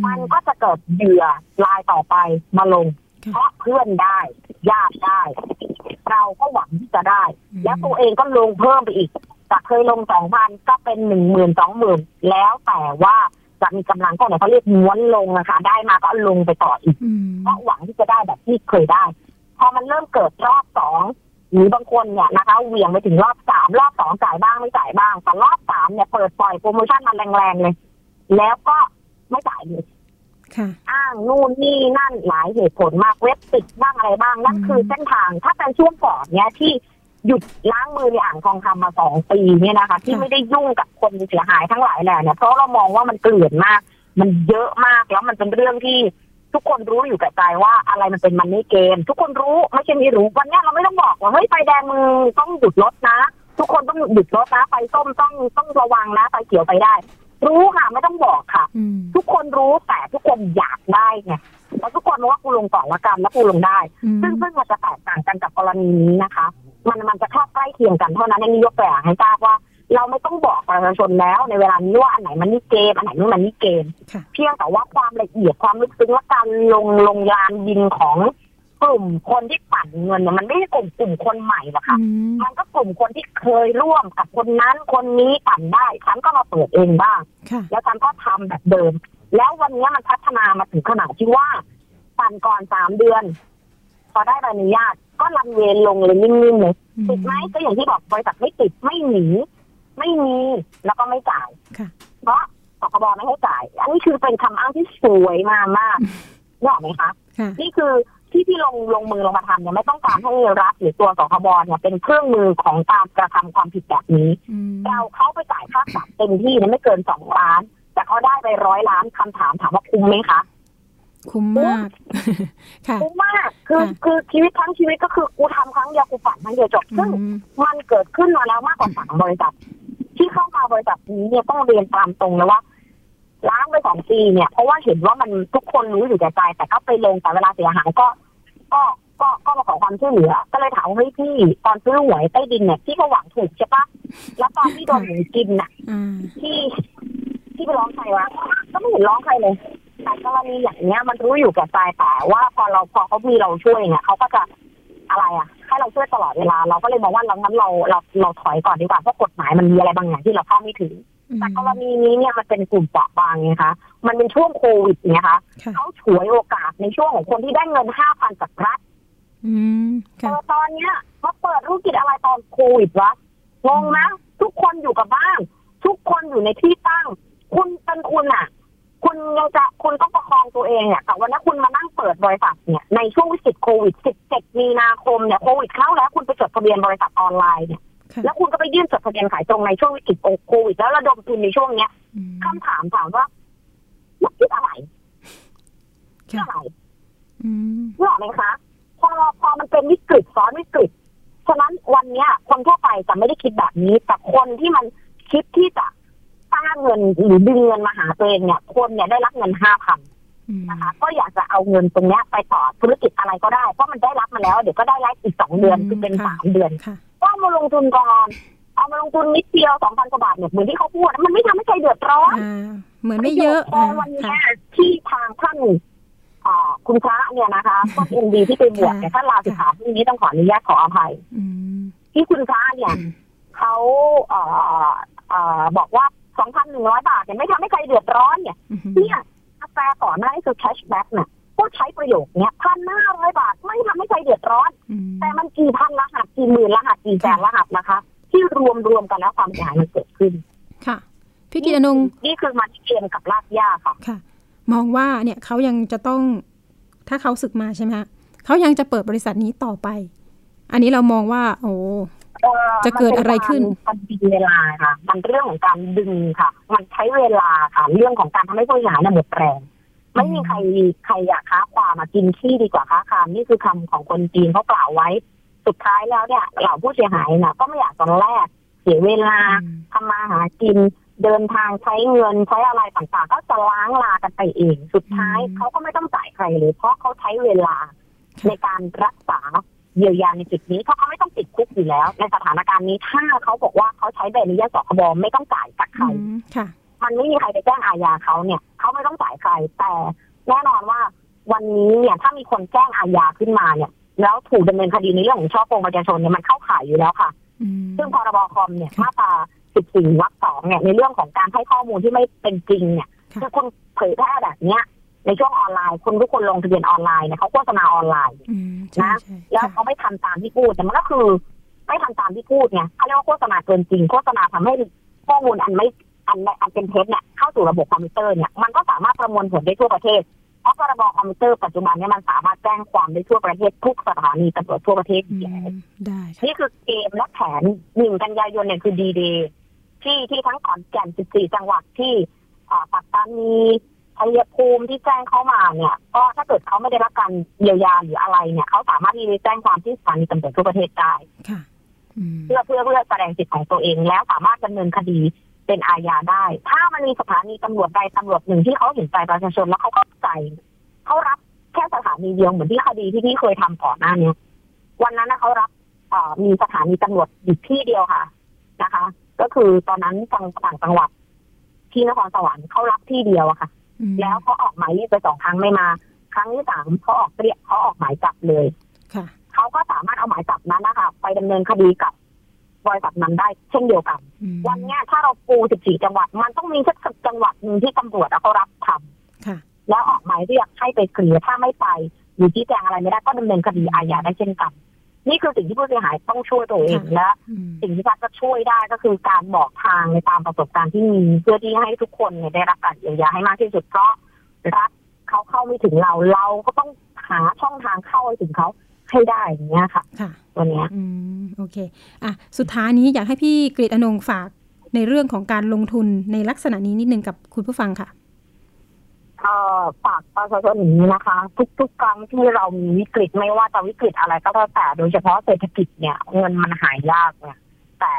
มันก็จะเกิดเหยื่อรายต่อไปมาลงค่ะเพราะเพื่อนได้ญาติได้ เราก็หวังที่จะได้อืมแล้วตัวเองก็ลงเพิ่มไปอีกจากเคยลงสองพันก็เป็นหนึ่งหมื่นสองหมื่นแล้วแต่ว่า จะมีกำลังเท่าไหร่เขาเรียกม้วนลงนะคะ ได้มาก็ลงไปต่ออีกอืมเพราะหวังที่จะได้แบบที่เคยได้ พอมันเริ่มเกิดรอบสองหรือบางคนเนี่ยนะคะเหวี่ยงไปถึงรอบสามรอบสองจ่ายบ้างไม่จ่ายบ้างแต่รอบสามเนี่ยเปิดปล่อยโปรโมชั่นมาแรงๆเลย แล้วก็ไม่จ่ายเลยค่ะอ้างนู่นนี่นั่นหลายเหตุผลมากเว็บปิดบ้างอะไรบ้างนั่นอืมคือเส้นทางถ้าเป็นช่วงก่อนเนี่ยที่ หยุดล้างมือในอ่างทองคำมาสองปีเนี่ยนะคะ ที่ไม่ได้ยุ่งกับคนเสียหายทั้งหลายแหละเนี่ยเพราะเรามองว่ามันเกลื่อนมาก มันเยอะมากแล้วมันเป็นเรื่องที่ทุกคนรู้อยู่กับใจว่าอะไรมันเป็นมันนี่เกม ทุกคนรู้ไม่ใช่ไม่รู้วันเนี้ยเราไม่ต้องบอกว่าเฮ้ยไฟแดงมึงต้องหยุดรถนะ ทุกคนต้องหยุดรถนะไฟส้มต้องต้องระวังนะไฟเขียวไปได้ รู้ค่ะไม่ต้องบอกค่ะอืมทุกคนรู้แต่ทุกคนอยากได้ไงแล้วทุกคนรู้ว่ากูลงก่อนละกันแล้วกูลงได้อืมซึ่งซึ่งมันจะแตกต่างกันกับกรณีนี้นะคะ มันมันจะแค่ใกล้เคียงกันเท่านั้นในนี้ยกตัวอย่างให้ทราบว่า เราไม่ต้องบอกประชาชนแล้ว ในเวลานี้ว่าอันไหนมันนี่เกมอันไหนนี่มันนี่เกมค่ะเพียงแต่ว่าความละเอียดความลึกซึ้งและการลงลงยานบินของกลุ่มคนที่ปั่นเงินเนี่ยมันไม่ใช่กลุ่มกลุ่มคนใหม่หรอกค่ะอืมมันก็กลุ่มคนที่เคยร่วมกับคนนั้นคนนี้ปั่นได้ฉันก็มาเปิดเองบ้างค่ะแล้วฉันก็ทำแบบเดิม แล้ววันนี้มันพัฒนามาถึงขนาดที่ว่าปั่นก่อนสามเดือน พอได้ใบอนุญาต ก็รันเวรลงเลยนิ่งๆเลยอืมติดไหมก็อย่างที่บอกบริษัทไม่ติดไม่หนีไม่มีแล้วก็ไม่จ่ายค่ะเพราะสคบไม่ให้จ่าย อันนี้คือเป็นคำอ้างที่สวยมากมากนึกออกไหมคะค่ะนี่คือที่ที่ลงลงมือลงมาทำเนี่ยไม่ต้องการให้รัฐหรือตัวสคบเนี่ยเป็นเครื่องมือของการกระทำความผิดแบบนี้อืมเราเข้าไปจ่ายค่าปรับเต็มที่เนี่ยไม่เกินสองล้าน แต่เขาได้ไปร้อยล้านคำถามถามว่าคุ้มไหมคะ คุ้มมาก ค่ะ คุ้มมาก คือค่ะคือชีวิตทั้งชีวิตก็คือกูทำครั้งเดียวกูฝันครั้งเดียวจบอืซึ่งมมันเกิดขึ้นมาแล้วมากกว่าสามบริษัท ที่เข้ามาบริษัทนี้เนี่ยต้องเรียนตามตรงเลยว่าล้างไปสองปีเนี่ย เพราะว่าเห็นว่ามันทุกคนรู้อยู่แก่ใจ แต่ก็ไปลงแต่เวลาเสียหายก็ ก็ ก็ ก็มาขอความช่วยเหลือ ก็เลยถามว่าเฮ้ยพี่ตอนซื้อหวยใต้ดินเนี่ยพี่ก็หวังถูกใช่ปะแล้วตอนที่โดนหมูกินน่ะอ่าที่ที่ไปร้องใครวะก็ไม่เห็นร้องใครเลย แต่กรณีอย่างเนี้ยมันรู้อยู่กับใจแต่ว่าพอเราพอเขามีเราช่วยเนี่ยเขาก็จะอะไรอะให้เราช่วยตลอดเวลา เราก็เลยมองว่าเรางั้นเราเราเราถอยก่อนดีกว่าเพราะกฎหมายมันมีอะไรบางอย่างที่เราเข้าไม่ถึงแต่กรณีนี้เนี่ยมันเป็นกลุ่มเปราะบางไงคะ มันเป็นช่วงโควิดไงคะค่ะเขาฉวยโอกาสในช่วงของคนที่ได้เงินห้าพันจากรัฐอืมเอค่ะอตอนเนี้ยมาเปิดธุรกิจอะไรตอนโควิดวะงงนะทุกคนอยู่กับบ้าน ทุกคนอยู่ในที่ตั้ง คุณเป็นคุณอะ คุณยังจะคุณต้องประคองตัวเองเนี่ยแต่วันนี้คุณมานั่งเปิดบริษัทเนี่ยในช่วงวิกฤตโควิด 17 มีนาคมเนี่ยโควิดเข้าแล้วคุณไปจดทะเบียนบริษัทออนไลน์เนี่ยค่ะแล้วคุณก็ไปยื่นจดทะเบียนขายตรงในช่วงวิกฤตโควิด แล้วระดมทุนในช่วงเนี้ยอืมคำถามถามว่านักคิดอะไรคิดค่ะอะไรอืมนึกออกไหมคะพอพอมันเป็นวิกฤตซ้อนวิกฤตฉะนั้นวันเนี้ย คนทั่วไปจะไม่ได้คิดแบบนี้แต่คนที่มันคิดที่จะ สร้างเงินหรือดึงเงินมาหาตัวเองเนี่ยคนเนี่ยได้รับเงินห้าพันอืมนะคะ ก็อยากจะเอาเงินตรงเนี้ยไปต่อธุรกิจอะไรก็ได้เพราะมันได้รับมาแล้ว เดี๋ยวก็ได้รับอีกสองเดือนคือเป็นสามเดือนค่ะมาลงทุนก่อนเอามาลงทุนนิดเดียวสองพันกว่าบาทเนี่ยเหมือนที่เขาพูดนะมันไม่ทำให้ใครเดือดร้อนอ่าเหมือนไม่เยอะพออ่าวันเนี้ค่ะยที่ทางท่านอ่าคุณพระเนี่ยนะคะก็ยินดีที่ไปบวชเนี่ยท่านลาสิกขาพรุ่งนี้ต้องขออนุญาตขออภัยอืมที่คุณพระเนี่ยเขาเอ่อเอ่อบอกว่า สองพันหนึ่งร้อยบาทเนี่ยไม่ทำให้ใครเดือดร้อนเนี่ยอืมเนี่ยกาแฟก่อนหน้านี้คือ cashback เนี่ยพูดใช้ประโยคเนี้ยพันห้าร้อยบาทไม่ทำให้ใครเดือดร้อนอืมแต่มันกี่พันรหัสกี่หมื่นรหัสกี่แสนรหัสนะคะ ที่รวมรวมกันแล้วความเสียหายมันเกิดขึ้น ค่ะ พี่กิตอนงค์นี่คือมันเกมกับลากย่าค่ะค่ะ มองว่าเนี่ยเขายังจะต้องถ้าเขาศึกมาใช่ไหมฮะเขายังจะเปิดบริษัทนี้ต่อไป อันนี้เรามองว่า โอ้เอ่อ จะเกิดอะไรขึ้นมันเป็นเวลาค่ะ มันเรื่องของการดึงค่ะ มันใช้เวลาค่ะ เรื่องของการทำให้ผู้เสียหายเนี่ยหมดแรงไม่มีใครใครอยากค้าความมากินขี้ดีกว่าค้าคามนี่คือคำของคนจีนเขากล่าวไว้ สุดท้ายแล้วเนี่ยเหล่าผู้เสียหายน่ะก็ไม่อยากตอนแรก เสียเวลาอืมทำมาหากินเดินทางใช้เงินใช้อะไรต่างๆ ก็จะล้างลากันไปเอง สุดท้ายเขาก็ไม่ต้องจ่ายใครเลยเพราะเขาใช้เวลาในการรักษา เยียวยาในจุดนี้เพราะเขาไม่ต้องติดคุกอยู่แล้ว ในสถานการณ์นี้ถ้าเขาบอกว่าเขาใช้ใบอนุญาตสคบไม่ต้องจ่ายกับใครอืมค่ะ มันไม่มีใครไปแจ้งอาญาเขาเนี่ยเขาไม่ต้องจ่ายใคร แต่แน่นอนว่าวันนี้เนี่ยถ้ามีคนแจ้งอาญาขึ้นมาเนี่ย แล้วถูกดำเนินคดีในเรื่องของฉ้อโกงประชาชนเนี่ยมันเข้าข่ายอยู่แล้วค่ะอืมซึ่งพรบคอมเนี่ยมาตรา14วรรคสองเนี่ยในเรื่องของการให้ข้อมูลที่ไม่เป็นจริงเนี่ยค่ะคือคุณเผยแพร่แบบเนี้ย ในช่วงออนไลน์คุณทุกคนลงทะเบียนออนไลน์เนี่ยเขาโฆษณาออนไลน์อืมใช่ใช่แล้วค่ะเขาไม่ทำตามที่พูดแต่มันก็คือ ไม่ทำตามที่พูดไงเขาเรียกว่าโฆษณาเกินจริง โฆษณาทำให้ข้อมูลอันไม่อันไม่อันเป็นเท็จเนี่ยเข้าสู่ระบบคอมพิวเตอร์เนี่ยมันก็สามารถประมวลผลได้ทั่วประเทศเพราะพรบคอมพิวเตอร์ปัจจุบันเนี่ยมันสามารถแจ้งความได้ทั่วประเทศทุกสถานีตำรวจทั่วประเทศอือยู่แล้วมได้ค่ะนี่คือเกมและแผนหนึ่งกันยายนเนี่ยคือดีเดย์ที่ที่ทั้งขอนแก่น 14 จังหวัดที่อ่าปัตตานี ชัยภูมิที่แจ้งเข้ามาเนี่ย ก็ถ้าเกิดเขาไม่ได้รับการเยียวยาหรืออะไรเนี่ยเขาสามารถที่จะแจ้งความที่สถานีตำรวจทั่วประเทศได้ค่ะอืมเพื่อเพื่อเพื่อแสดงสิทธิ์ของตัวเองแล้วสามารถดำเนินคดีเป็นอาญาได้ ถ้ามันมีสถานีตำรวจใดตำรวจหนึ่งที่เขาเห็นใจประชาชนแล้วเขาเข้าใจเขารับแค่สถานีเดียวเหมือนที่คดีที่พี่เคยทำก่อนหน้าเนี้ยวันนั้นนะเขารับเอ่อมีสถานีตำรวจอยู่ที่เดียวค่ะนะคะ ก็คือตอนนั้นจังต่างจังหวัดที่นครสวรรค์เขารับที่เดียวอะค่ะอืม แล้วเขาออกหมายเรียกไปสองครั้งไม่มา ครั้งที่สามเขาออกเรียกเขาออกหมายจับเลยค่ะเขาก็สามารถเอาหมายจับนั้นนะคะไปดำเนินคดีกับบริษัทนั้นได้เช่นเดียวกันอืมวันเนี้ยถ้าเราปู 14 จังหวัด มันต้องมีสักจังหวัดหนึ่งที่ตำรวจอะเขารับทำค่ะแล้วออกหมายเรียกให้ไปเคลียร์ถ้าไม่ไปหรือชี้แจงอะไรไม่ได้ก็ดำเนินคดีอาญาได้เช่นกัน นี่คือสิ่งที่ผู้เสียหายต้องช่วยตัวเองค่ะและอืมสิ่งที่พัดจะช่วยได้ก็คือการบอกทางในตามประสบการณ์ที่มี เพื่อที่ให้ทุกคนเนี่ยได้รับการเยียวยาให้มากที่สุดเพราะรัฐเขาเข้าไม่ถึงเราเราก็ต้องหาช่องทางเข้าไปถึงเขาให้ได้อย่างเงี้ยค่ะค่ะตัวเนี้ยอืมโอเคอะสุดท้ายนี้อยากให้พี่กฤษอนงค์ฝากในเรื่องของการลงทุนในลักษณะนี้นิดนึงกับคุณผู้ฟังค่ะเอ่อ ฝากประชาชนอย่างนี้นะคะ ทุกๆครั้งที่เรามีวิกฤตไม่ว่าจะวิกฤตอะไรก็แล้วแต่โดยเฉพาะเศรษฐกิจเนี่ยเงินมันหายยากเนี่ยแต่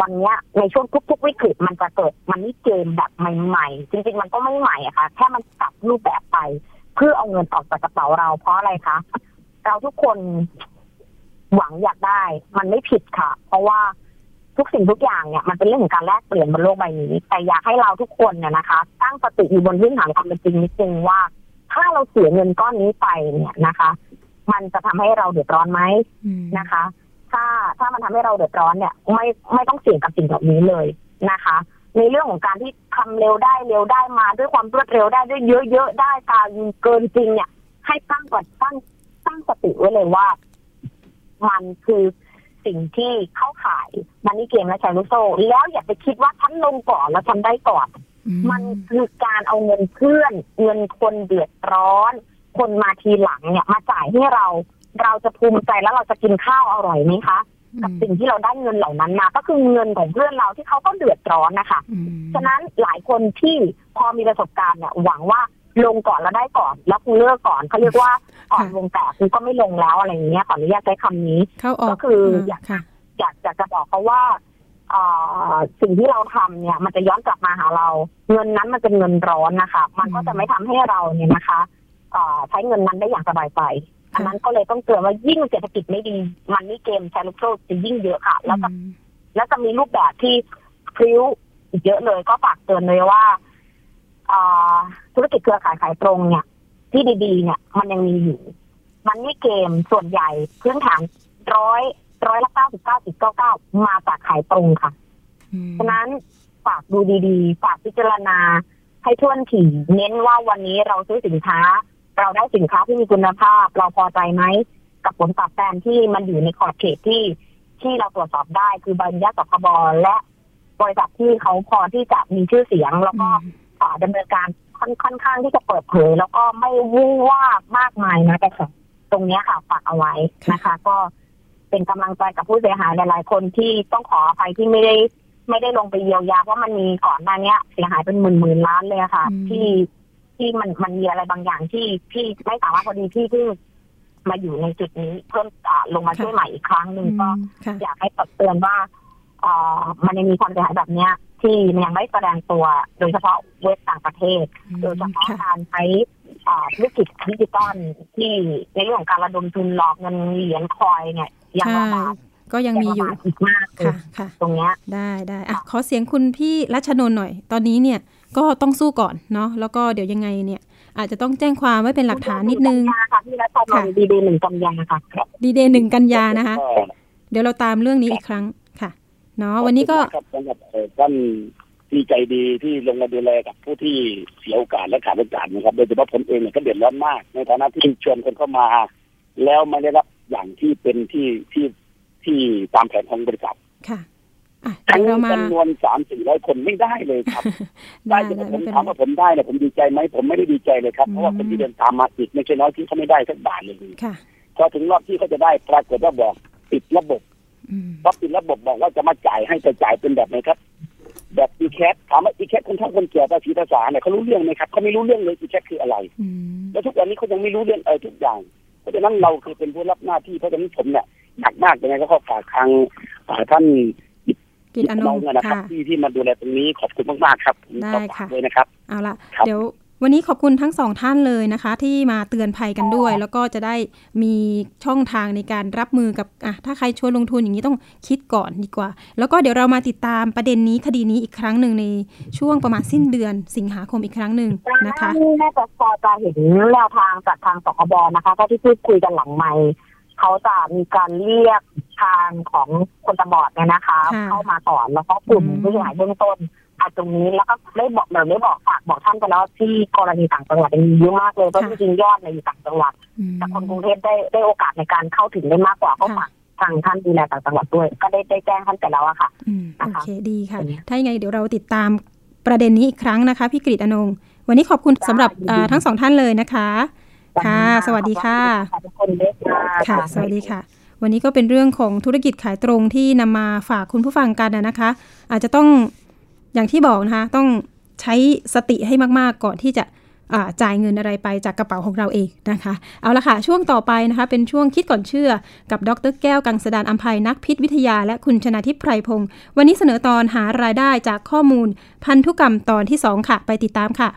วันเนี้ยในช่วงทุก ๆ วิกฤตมันจะเกิดมันนี่เกมแบบใหม่ๆ จริง ๆ มันก็ไม่ใหม่อะค่ะ แค่มันกลับรูปแบบไป เพื่อเอาเงินออกจากกระเป๋าเราเพราะอะไรคะเราทุกคนหวังอยากได้ มันไม่ผิดค่ะ เพราะว่า ทุกสิ่งทุกอย่างเนี่ยมันเป็นเรื่องของการแลกเปลี่ยนบนโลกใบนี้ แต่อยากให้เราทุกคนเนี่ยนะคะ ตั้งสติอยู่บนพื้นฐานความเป็นจริงนิดนึงว่า ถ้าเราเสียเงินก้อนนี้ไปเนี่ยนะคะ มันจะทำให้เราเดือดร้อนไหมนะคะ ถ้าถ้ามันทำให้เราเดือดร้อนเนี่ย ไม่ไม่ต้องเสี่ยงกับสิ่งเหล่านี้เลยนะคะ ในเรื่องของการที่ทำเร็วได้เร็วได้มาด้วยความรวดเร็วได้ด้วยเยอะๆได้การเกินจริงเนี่ย ให้ตั้งก่อนตั้งตั้งสติไว้เลยว่า มันคือ สิ่งที่เข้าข่ายมันนี่เกมและแชร์ลูกโซ่แล้วอย่าไปคิดว่าฉันลงก่อนแล้วฉันได้ก่อนอืมันคือการเอาเงินเพื่อน เงินคนเดือดร้อน คนมาทีหลังเนี่ยมาจ่ายให้เรา เราจะภูมิใจแล้วเราจะกินข้าวอร่อยไหมคะกับสิ่งที่เราได้เงินเหล่านั้นมา ก็คือเงินของเพื่อนเราที่เขาก็เดือดร้อนนะคะอืมฉะนั้นหลายคนที่พอมีประสบการณ์เนี่ยหวังว่า ลงก่อนแล้วได้ก่อน แล้วกูเลิกก่อนเขาเรียกว่าอ่อนวงแตกกูก็ไม่ลงแล้วอะไรอย่างเงี้ยขออนุญาตใช้คำนี้เข้าออกก็คืออยากค่ะอยากอยากจะบอกเขาว่าเอ่อสิ่งที่เราทำเนี่ย มันจะย้อนกลับมาหาเรา เงินนั้นมันเป็นเงินร้อนนะคะ มันก็จะไม่ทำให้เราเนี่ยนะคะเอ่อใช้เงินนั้นได้อย่างสบายใจอันนั้นก็เลยต้องเตือนว่ายิ่งเศรษฐกิจไม่ดี มันนี่เกมแชร์ลูกโซ่จะยิ่งเยอะค่ะ แล้วก็อืมแล้วจะมีรูปแบบที่พริ้วอีกเยอะเลยก็ฝากเตือนเลยว่าอ่า ธุรกิจเครือข่ายขายตรงเนี่ย ที่ดีๆ เนี่ย มันยังมีอยู่ มันนี่เกมส่วนใหญ่พื้นฐานร้อยร้อยละเก้าสิบเก้าสิบเก้าเก้ามาจากขายตรงค่ะอืมฉะนั้นฝากดูดีๆ ฝากพิจารณาให้ท่วนถี่ เน้นว่าวันนี้เราซื้อสินค้า เราได้สินค้าที่มีคุณภาพ เราพอใจไหมกับผลตอบแทนที่มันอยู่ในขอบเขตที่ที่เราตรวจสอบได้คือใบอนุญาตสคบและบริษัทที่เขาพอที่จะมีชื่อเสียงแล้วก็อ่าดำเนินการค่อนค่อนข้างที่จะเปิดเผย แล้วก็ไม่วุ่นวากมากมายนะแต่ตรงเนี้ยค่ะฝากเอาไว้นะคะ ก็เป็นกำลังใจกับผู้เสียหายหลายๆคนที่ต้องขออภัยที่ไม่ได้ไม่ได้ลงไปเยียวยาเพราะมันมีก่อนหน้าเนี้ยเสียหายเป็นหมื่นหมื่นล้านเลยอะค่ะอืมที่ที่มันมันมีอะไรบางอย่างที่ที่ไม่สามารถพอดีที่เพิ่งมาอยู่ในจุดนี้เพิ่มอ่าลงมาช่วยใหม่อีกครั้งหนึ่งก็อืมค่ะอยากให้ตักเตือนว่าเอ่อมันยังมีความเสียหายแบบเนี้ย ที่มันยังไม่แสดงตัว โดยเฉพาะเว็บต่างประเทศ โดยเฉพาะค่ะการใช้อ่าธุรกิจดิจิตอลที่ในเรื่องของการระดมทุนหลอกเงินเหรียญคอยเนี่ยยังระบาดก็ยังมีอยู่ระบาดอีกมากเลยค่ะค่ะ ตรงเนี้ยได้ได้อะขอเสียงคุณพี่รัชนนท์หน่อย ตอนนี้เนี่ยก็ต้องสู้ก่อนเนาะแล้วก็เดี๋ยวยังไงเนี่ย อาจจะต้องแจ้งความไว้เป็นหลักฐานนิดนึงกันยาค่ะที่รัฐบาค่ะลดีเดย์หนึ่งกันยาค่ะดีเดย์หนึ่งกันยานะคะก็เดี๋ยวเราตามเรื่องนี้อีกครั้งค่ะ เนาะวันนี้ก็ขอบคุณมากครับสำหรับเอ่อท่านที่ใจดีที่ลงมาดูแลกับผู้ที่เสียโอกาสและขาดโอกาสนะครับ โดยเฉพาะผมเองเนี่ยก็เดือดร้อนมาก ในฐานะที่ชวนคนเข้ามา แล้วไม่ได้รับอย่างที่เป็นที่ที่ที่ตามแผนของบริษัทค่ะอะทั้งเดี๋ยวเรามาจำนวนสามสี่ร้อยคนไม่ได้เลยครับ ได้ได้แต่ได้ผไม่มเป็นถามไรว่าผมได้เนี่ยผมดีใจไหมผมไม่ได้ดีใจเลยครับ เพราะว่าอืมคนที่เดินตามมาอีกไม่ใช่น้อยที่เขาไม่ได้สักบาทเลยค่ะพอถึงรอบที่เขาจะได้ปรากฏว่าบอกปิดระบบ อืมพอปิดระบบบอกว่าจะมาจ่ายให้จะจ่ายเป็นแบบไหนครับ แบบอีแคทถามว่าอีแคทคนเฒ่าคนแก่ภาษีภาษาเนี่ยเขารู้เรื่องไหมครับเขาไม่รู้เรื่องเลยอีแคทคืออะไรอืมแล้วทุกวันนี้เขายังไม่รู้เรื่องเออทุกอย่าง เพราะฉะนั้นเราคือเป็นผู้รับหน้าที่เพราะฉะนั้นผมเนี่ยหนักมากยังไงก็ขอฝากทางอ่าท่านกิจอนงน้องเนี่ยนะครับค่ะที่ที่มาดูแลตรงนี้ขอบคุณมากๆครับผมได้ขอฝากค่ะด้วยนะครับ เอาละครับเดี๋ยว วันนี้ขอบคุณทั้งสองท่านเลยนะคะ ที่มาเตือนภัยกันด้วย แล้วก็จะได้มีช่องทางในการรับมือกับอะถ้าใครชวนลงทุนอย่างนี้ต้องคิดก่อนดีกว่า แล้วก็เดี๋ยวเรามาติดตามประเด็นนี้คดีนี้อีกครั้งหนึ่งในช่วงประมาณสิ้นเดือนสิงหาคมอีกครั้งหนึ่งนะคะน่าจะพอจะเห็นแนวทางจากทางสคบนะคะก็ที่พูดคุยกันหลังไมค์เขาจะมีการเรียกทางของคนตาบอดเนี่ยนะคะค่ะเข้ามาก่อนแล้วก็กลุ่มอืมผู้เสียหายเบื้องต้น อาตรงนี้แล้วก็ได้บอกเราได้บอกฝากบอกท่านไปแล้วที่กรณีต่างจังหวัดมีเยอะมากเลยเพราะจริงๆยอดเนี่ยอยู่ต่างจังหวัดอืมแต่คนกรุงเทพได้ได้โอกาสในการเข้าถึงได้มากกว่าก็ค่ะฝากทางท่านดูแลต่างจังหวัดด้วย ก็ได้ได้แจ้งท่านไปแล้วอะค่ะอืมนะคะโอเคดีค่ะเป็นไงถ้ายังไงเดี๋ยวเราติดตามประเด็นนี้อีกครั้งนะคะพี่กฤษอนงค์วันนี้ขอบคุณสำหรับได้อ่าทั้งสองท่านเลยนะคะ ค่ะ สวัสดีค่ะขอบคุณด้วยค่ะค่ะ สวัสดีค่ะ วันนี้ก็เป็นเรื่องของธุรกิจขายตรงที่นำมาฝากคุณผู้ฟังกันนะนะคะ อาจจะต้อง อย่างที่บอกนะคะ ต้องใช้สติให้มากๆก่อนที่จะจ่ายเงินอะไรไปจากกระเป๋าของเราเองนะคะ เอาละค่ะ ช่วงต่อไปนะคะ เป็นช่วงคิดก่อนเชื่อ กับดรแก้วกังสดานอัมภัยนักพิษวิทยา และคุณชนาทิพย์ไพรพงศ์วันนี้เสนอตอนหารายได้จากข้อมูล พันธุกรรมตอนที่ 2 ค่ะ ไปติดตามค่ะ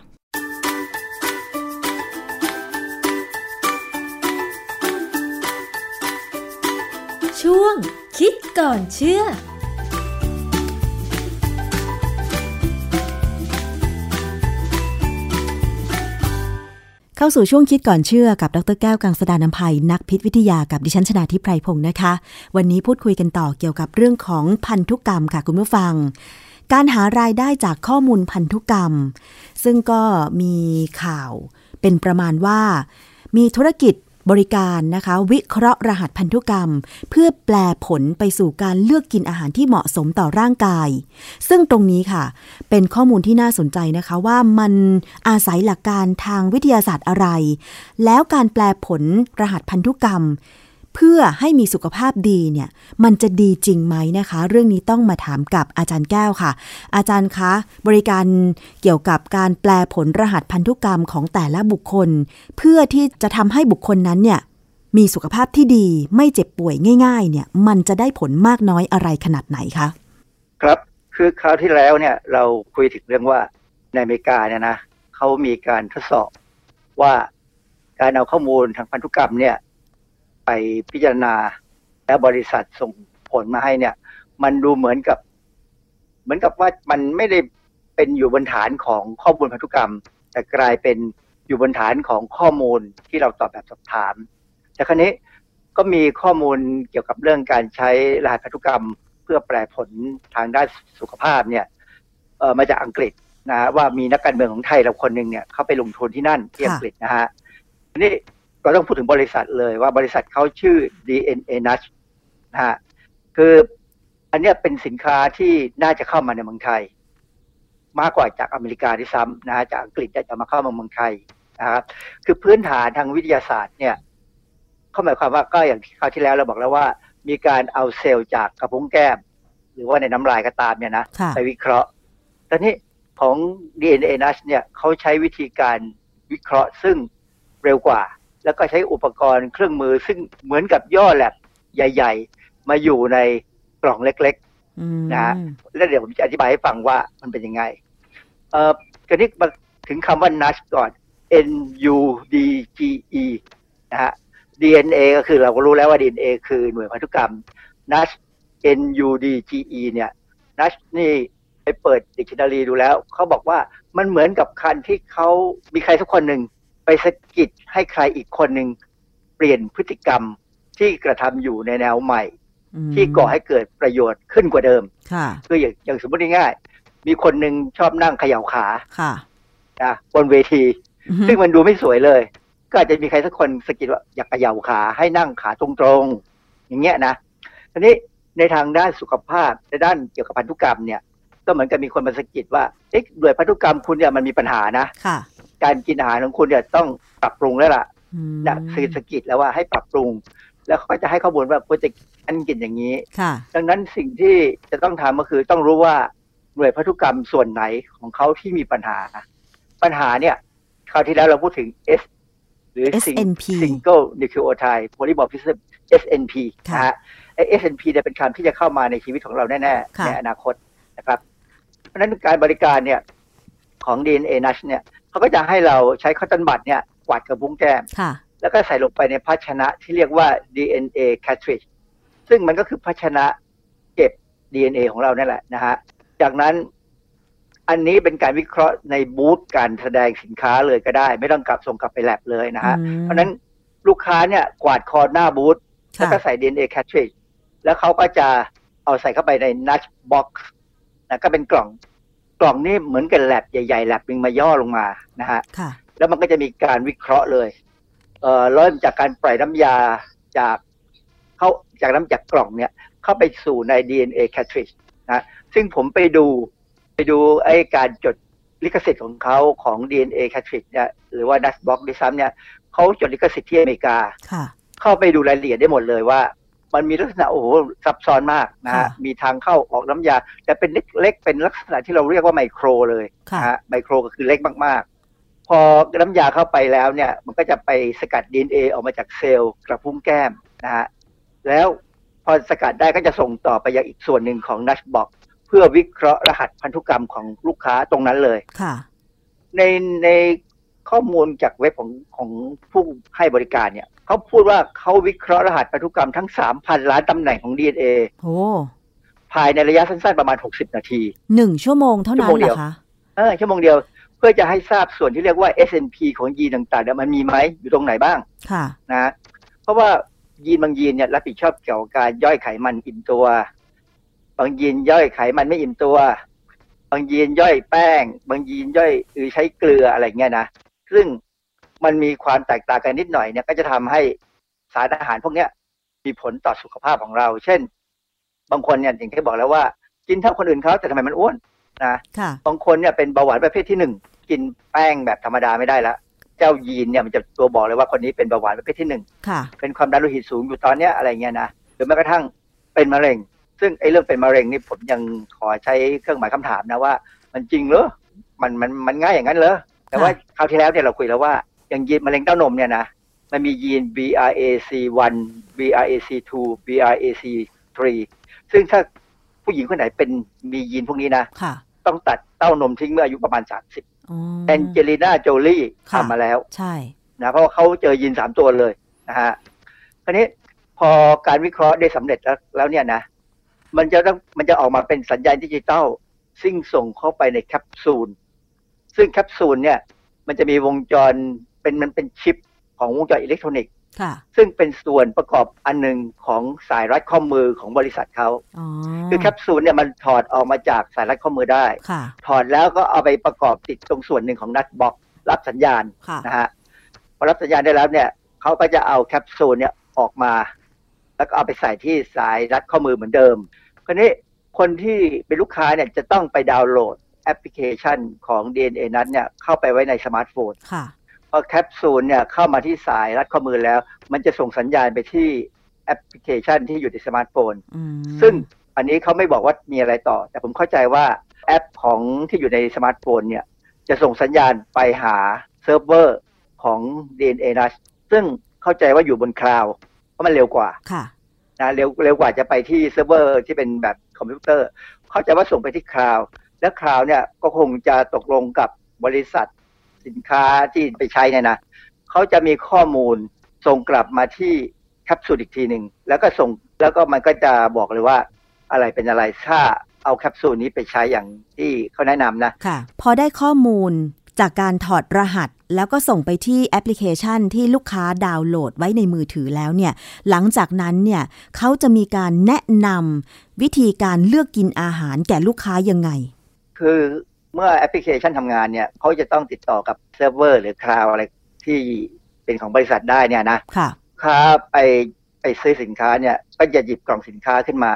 ช่วงคิดก่อนเชื่อ เข้าสู่ช่วงคิดก่อนเชื่อกับดรแก้วกังสดานนภัยนักพิษวิทยากับดิฉันชนาทิพไพรพงศ์นะคะ วันนี้พูดคุยกันต่อเกี่ยวกับเรื่องของพันธุกรรมค่ะคุณผู้ฟัง การหารายได้จากข้อมูลพันธุกรรม ซึ่งก็มีข่าวเป็นประมาณว่า มีธุรกิจ บริการนะคะ วิเคราะห์รหัสพันธุกรรม เพื่อแปลผลไปสู่การเลือกกินอาหารที่เหมาะสมต่อร่างกาย ซึ่งตรงนี้ค่ะ เป็นข้อมูลที่น่าสนใจนะคะว่ามันอาศัยหลักการทางวิทยาศาสตร์อะไร แล้วการแปลผลรหัสพันธุกรรม เพื่อให้มีสุขภาพดีเนี่ยมันจะดีจริงไหมนะคะ เรื่องนี้ต้องมาถามกับอาจารย์แก้วค่ะ อาจารย์คะบริการเกี่ยวกับการแปลผลรหัสพันธุกรรมของแต่ละบุคคล เพื่อที่จะทำให้บุคคลนั้นเนี่ยมีสุขภาพที่ดีไม่เจ็บป่วยง่าย ๆ เนี่ย มันจะได้ผลมากน้อยอะไรขนาดไหนคะ ครับคือคราวที่แล้วเนี่ยเราคุยถึงเรื่องว่าในอเมริกาเนี่ยนะเขามีการทดสอบว่าการเอาข้อมูลทางพันธุกรรมเนี่ย ไปพิจารณา แล้วบริษัทส่งผลมาให้เนี่ย มันดูเหมือนกับ เหมือนกับว่ามันไม่ได้เป็นอยู่บนฐานของข้อมูลพันธุกรรม แต่กลายเป็นอยู่บนฐานของข้อมูลที่เราตอบแบบสอบถาม แต่ครั้นี้ก็มีข้อมูลเกี่ยวกับเรื่องการใช้รหัสพันธุกรรม เพื่อแปลผลทางด้านสุขภาพเนี่ยเออมาจากอังกฤษนะว่ามีนักการเมืองของไทยเราคนหนึ่งเนี่ยเขาไปลงทุนที่นั่นที่อังกฤษนะฮะนี้ เราต้องพูดถึงบริษัทเลยว่าบริษัทเขาชื่อ DNA n u t นะฮะคืออันนี้เป็นสินค้าที่น่าจะเข้ามาในเมืองไทย มากกว่าจากอเมริกาที่ซ้ำนะฮะจากอังกฤษจะมาเข้ามาเมืองไทยนะครับคือพื้นฐานทางวิทยาศาสตร์เนี่ยเขาหมายความว่าก็อย่างที่คราวที่แล้วเราบอกแล้วว่า มีการเอาเซลล์จากกระพุ้งแก้ม หรือว่าในน้ำลายก็ตามเนี่ยนะไปวิเคราะห์ตอนนี้ของ DNA n u s เนี่ยเขาใช้วิธีการวิเคราะห์ซึ่งเร็วกว่า แล้วก็ใช้อุปกรณ์เครื่องมือซึ่งเหมือนกับย่อแลบใหญ่ ๆ มาอยู่ในกล่องเล็กๆนะแล้วเดี๋ยวผมจะอธิบายให้ฟังว่ามันเป็นยังไง เอ่อกันี้มาถึงคำว่า NUDGE ก่อน N U D G E นะฮะ DNA ก็คือเราก็รู้แล้วว่า DNA คือหน่วยพันธุกรรม NUDGE N U D G E เนี่ย NUDGE นี่ไปเปิดดิกชันนารีดูแล้ว เขาบอกว่ามันเหมือนกับคันที่เขามีใครสักคนหนึ่ง ไปสะกิดให้ใครอีกคนหนึ่งเปลี่ยนพฤติกรรมที่กระทำอยู่ในแนวใหม่ ที่ก่อให้เกิดประโยชน์ขึ้นกว่าเดิมค่ะคืออย่างอย่างสมมติง่ายๆมีคนหนึ่งชอบนั่งเขย่าขาค่ะนะบนเวที ซึ่งมันดูไม่สวยเลย ก็อาจจะมีใครสักคนสะกิดว่าอยากเขย่าขาให้นั่งขาตรงๆ อย่างเงี้ยนะทีนี้ในทางด้านสุขภาพในด้านเกี่ยวกับพันธุกรรมเนี่ย ก็เหมือนกับมีคนมาสะกิดว่าเอ๊ะด้วยพันธุกรรมคุณเนี่ยมันมีปัญหานะค่ะ การกินอาหารของคุณเนี่ยต้องปรับปรุงแล้วล่ะนะคือสะกิดแล้วว่าให้ปรับปรุง แล้วเขาก็จะให้ข้อมูลว่าควรจะอันกินอย่างนี้ค่ะดังนั้นสิ่งที่จะต้องทำก็คือต้องรู้ว่าหน่วยพันธุกรรมส่วนไหนของเขาที่มีปัญหา ปัญหาเนี่ยคราวที่แล้วเราพูดถึง S หรือ SNP single nucleotide polymorphism SNP นะฮะไอ้ SNP เนี่ยเป็นคำที่จะเข้ามาในชีวิตของเราแน่ ๆ ในอนาคตนะครับ เพราะฉะนั้นการบริการเนี่ยของ DNA NUSH เนี่ย เขาก็จะให้เราใช้คอตตอนบัดเนี่ยกวาดกระพุ้งแก้มค่ะแล้วก็ใส่ลงไปในภาชนะที่เรียกว่า DNA cartridge ซึ่งมันก็คือภาชนะเก็บ DNA ของเรานั่นแหละนะฮะจากนั้นอันนี้เป็นการวิเคราะห์ในบูธการแสดงสินค้าเลยก็ได้ ไม่ต้องกลับส่งกลับไปแลบเลยนะฮะเพราะฉะนั้นลูกค้าเนี่ยกวาดคอหน้าบูธแล้วก็ใส่ DNA cartridge แล้วเขาก็จะเอาใส่เข้าไปใน nudge box นะก็เป็นกล่อง กล่องนี่เหมือนกับแลบใหญ่ๆแลบหนึ่งมาย่อลงมานะฮะค่ะแล้วมันก็จะมีการวิเคราะห์เลยเอ่อเริ่มจากการปล่อยน้ำยาจากเข้าจากน้ำจากกล่องเนี่ย เข้าไปสู่ใน DNA cartridge นะซึ่งผมไปดูไปดูไอ้การจดลิขสิทธิ์ของเขาของ DNA cartridge เนี่ยหรือว่า Dust Box ด้วยซ้ำเนี่ยเขาจดลิขสิทธิ์ที่อเมริกาค่ะเข้าไปดูรายละเอียดได้หมดเลยว่า มันมีลักษณะโอ้โหซับซ้อนมากนะฮะมีทางเข้าออกน้ำยา แต่เป็นเล็กๆเป็นลักษณะที่เราเรียกว่าไมโครเลยนะฮะไมโครก็คือเล็กมากๆ พอน้ำยาเข้าไปแล้วเนี่ย มันก็จะไปสกัด DNA ออกมาจากเซลล์กระพุ้งแก้มนะฮะแล้วพอสกัดได้ก็จะส่งต่อไปยังอีกส่วนหนึ่งของนัชบอกเพื่อวิเคราะห์รหัสพันธุกรรมของลูกค้าตรงนั้นเลยค่ะ ในในข้อมูลจากเว็บของของผู้ให้บริการเนี่ย เขาพูดว่าเขาวิเคราะห์รหัสพันธุกรรมทั้ง3,000ล้านตำแหน่งของ DNA โอ้ภายในระยะสั้นๆประมาณ 60 นาทีหนึ่งชั่วโมงเท่านั้นชั่วโมงเหเดีรยวอคะเออชั่วโมงเดียวเพื่อจะให้ทราบส่วนที่เรียกว่า SNP ของยีนต่างๆเนี่ยมันมีไหมอยู่ตรงไหนบ้างค่ะนะเพราะว่ายีนบางยีนเนี่ยรับผิดชอบเกี่ยวกับการย่อยไขมันอิ่มตัว บางยีนย่อยไขมันไม่อิ่มตัว บางยีนย่อยแป้ง บางยีนย่อยหรือใช้เกลืออะไรเงี้ยนะซึ่ง มันมีความแตกต่างกันนิดหน่อยเนี่ยก็จะทำให้สารอาหารพวกเนี้ยมีผลต่อสุขภาพของเรา เช่น บางคนเนี่ยอย่างที่บอกแล้วว่า กินเท่าคนอื่นเขาแต่ทำไมมันอ้วนนะค่ะบางคนเนี่ยเป็นเบาหวานประเภทที่หนึ่งกินแป้งแบบธรรมดาไม่ได้ละเจ้ายีนเนี่ยมันจะตัวบอกเลยว่าคนนี้เป็นเบาหวานประเภทที่หนึ่งค่ะเป็นความดันโลหิตสูงอยู่ตอนเนี้ยอะไรเงี้ยนะ หรือแม้กระทั่งเป็นมะเร็ง ซึ่งไอ้เรื่องเป็นมะเร็งนี่ผมยังขอใช้เครื่องหมายคำถามนะว่า มันจริงเหรอ มันมันมันง่ายอย่างนั้นเหรอ แต่ว่าคราวที่แล้วเนี่ยเราคุยแล้วว่า อย่างยีนมะเร็งเต้านมเนี่ยนะมันมียีน BRAC1 BRAC2 BRAC3 ซึ่งถ้าผู้หญิงคนไหนเป็นมียีนพวกนี้นะค่ะต้องตัดเต้านมทิ้งเมื่ออายุประมาณ 30อ๋อแอนเจลิน่าโจลี่ค่ะทำมาแล้ว ใช่นะเพราะว่าเขาเจอยีนสามตัวเลยนะฮะคราวนี้พอการวิเคราะห์ได้สำเร็จแล้วแล้วเนี่ยนะ มันจะต้องมันจะออกมาเป็นสัญญาณดิจิตอลซึ่งส่งเข้าไปในแคปซูล ซึ่งแคปซูลเนี่ย มันจะมีวงจร เป็นมันเป็นชิปของวงจรอิเล็กทรอนิกส์ค่ะซึ่งเป็นส่วนประกอบอันหนึ่งของสายรัดข้อมือของบริษัทเขาอ๋อคือแคปซูลเนี่ยมันถอดออกมาจากสายรัดข้อมือได้ค่ะถอดแล้วก็เอาไปประกอบติดตรงส่วนหนึ่งของ NudgeBoxรับสัญญาณค่ะนะฮะพอรับสัญญาณได้แล้วเนี่ยเขาก็จะเอาแคปซูลเนี่ยออกมา แล้วก็เอาไปใส่ที่สายรัดข้อมือเหมือนเดิมคราวนี้คนที่เป็นลูกค้าเนี่ยจะต้องไปดาวน์โหลดแอปพลิเคชันของ DNA นัดเนี่ยเข้าไปไว้ในสมาร์ทโฟนค่ะ พอแคปซูลเนี่ยเข้ามาที่สายรัดข้อมือแล้ว มันจะส่งสัญญาณไปที่แอปพลิเคชันที่อยู่ในสมาร์ทโฟนอืมซึ่งอันนี้เขาไม่บอกว่ามีอะไรต่อ แต่ผมเข้าใจว่าแอปของที่อยู่ในสมาร์ทโฟนเนี่ยจะส่งสัญญาณไปหาเซิร์ฟเวอร์ของ DNA Nudge ซึ่งเข้าใจว่าอยู่บนคลาวด์เพราะมันเร็วกว่าค่ะนะเร็วเร็วกว่าจะไปที่เซิร์ฟเวอร์ที่เป็นแบบคอมพิวเตอร์ เข้าใจว่าส่งไปที่คลาวด์และคลาวด์เนี่ยก็คงจะตกลงกับบริษัท สินค้าที่ไปใช้เนี่ยนะเขาจะมีข้อมูลส่งกลับมาที่แคปซูลอีกทีหนึ่งแล้วก็ส่งแล้วก็มันก็จะบอกเลยว่าอะไรเป็นอะไรถ้าเอาแคปซูลนี้ไปใช้อย่างที่เขาแนะนำนะค่ะ พอได้ข้อมูลจากการถอดรหัสแล้วก็ส่งไปที่แอปพลิเคชันที่ลูกค้าดาวน์โหลดไว้ในมือถือแล้วเนี่ย หลังจากนั้นเนี่ยเขาจะมีการแนะนำวิธีการเลือกกินอาหารแก่ลูกค้ายังไง คือ เมื่อแอปพลิเคชันทำงานเนี่ยเขาจะต้องติดต่อกับเซิร์ฟเวอร์หรือคลาวด์อะไรที่เป็นของบริษัทได้เนี่ยนะค่ะลูกค้าไปไปซื้อสินค้าเนี่ยก็จะหยิบกล่องสินค้าขึ้นมา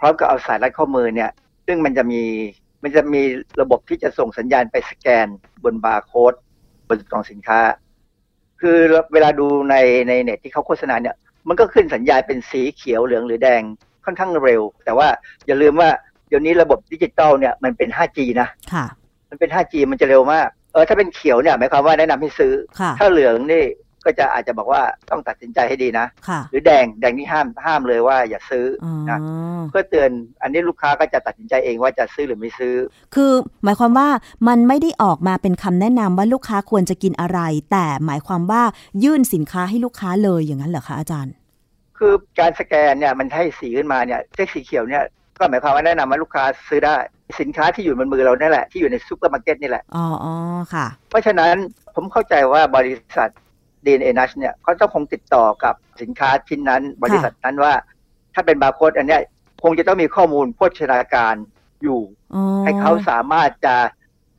พร้อมกับเอาสายรัดข้อมือเนี่ย ซึ่งมันจะมีมันจะมีระบบที่จะส่งสัญญาณไปสแกนบนบาร์โค้ดบนกล่องสินค้า คือเวลาดูในในเน็ตที่เขาโฆษณาเนี่ยมันก็ขึ้นสัญญาณเป็นสีเขียวเหลืองหรือแดงค่อนข้างเร็ว แต่ว่าอย่าลืมว่าเดี๋ยวนี้ระบบดิจิตอลเนี่ยมันเป็น 5G นะค่ะ มันเป็น 5G มันจะเร็วมากเออถ้าเป็นเขียวเนี่ยหมายความว่าแนะนำให้ซื้อค่ะถ้าเหลืองนี่ก็จะอาจจะบอกว่าต้องตัดสินใจให้ดีนะค่ะหรือแดงแดงนี่ห้ามห้ามเลยว่าอย่าซื้ออ๋ออนะเพื่อเตือนอันนี้ลูกค้าก็จะตัดสินใจเองว่าจะซื้อหรือไม่ซื้อ คือหมายความว่ามันไม่ได้ออกมาเป็นคำแนะนำว่าลูกค้าควรจะกินอะไร แต่หมายความว่ายื่นสินค้าให้ลูกค้าเลยอย่างนั้นเหรอคะอาจารย์ คือการสแกนเนี่ยมันให้สีขึ้นมาเนี่ยเลขสีเขียวเนี่ยก็หมายความว่าแนะนำว่าลูกค้าซื้อได้ สินค้าที่อยู่บนมือเราเนี่ยแหละที่อยู่ในซูเปอร์มาร์เก็ตนี่แหละอ๋ออ๋อค่ะ เพราะฉะนั้นผมเข้าใจว่าบริษัท DNA Nudge เนี่ยเขาต้องคงติดต่อกับสินค้าชิ้นนั้น บริษัทนั้นว่า ถ้าเป็นบาร์โค้ดอันเนี้ยคงจะต้องมีข้อมูลโภชนาการอยู่อ๋อให้เขาสามารถจะ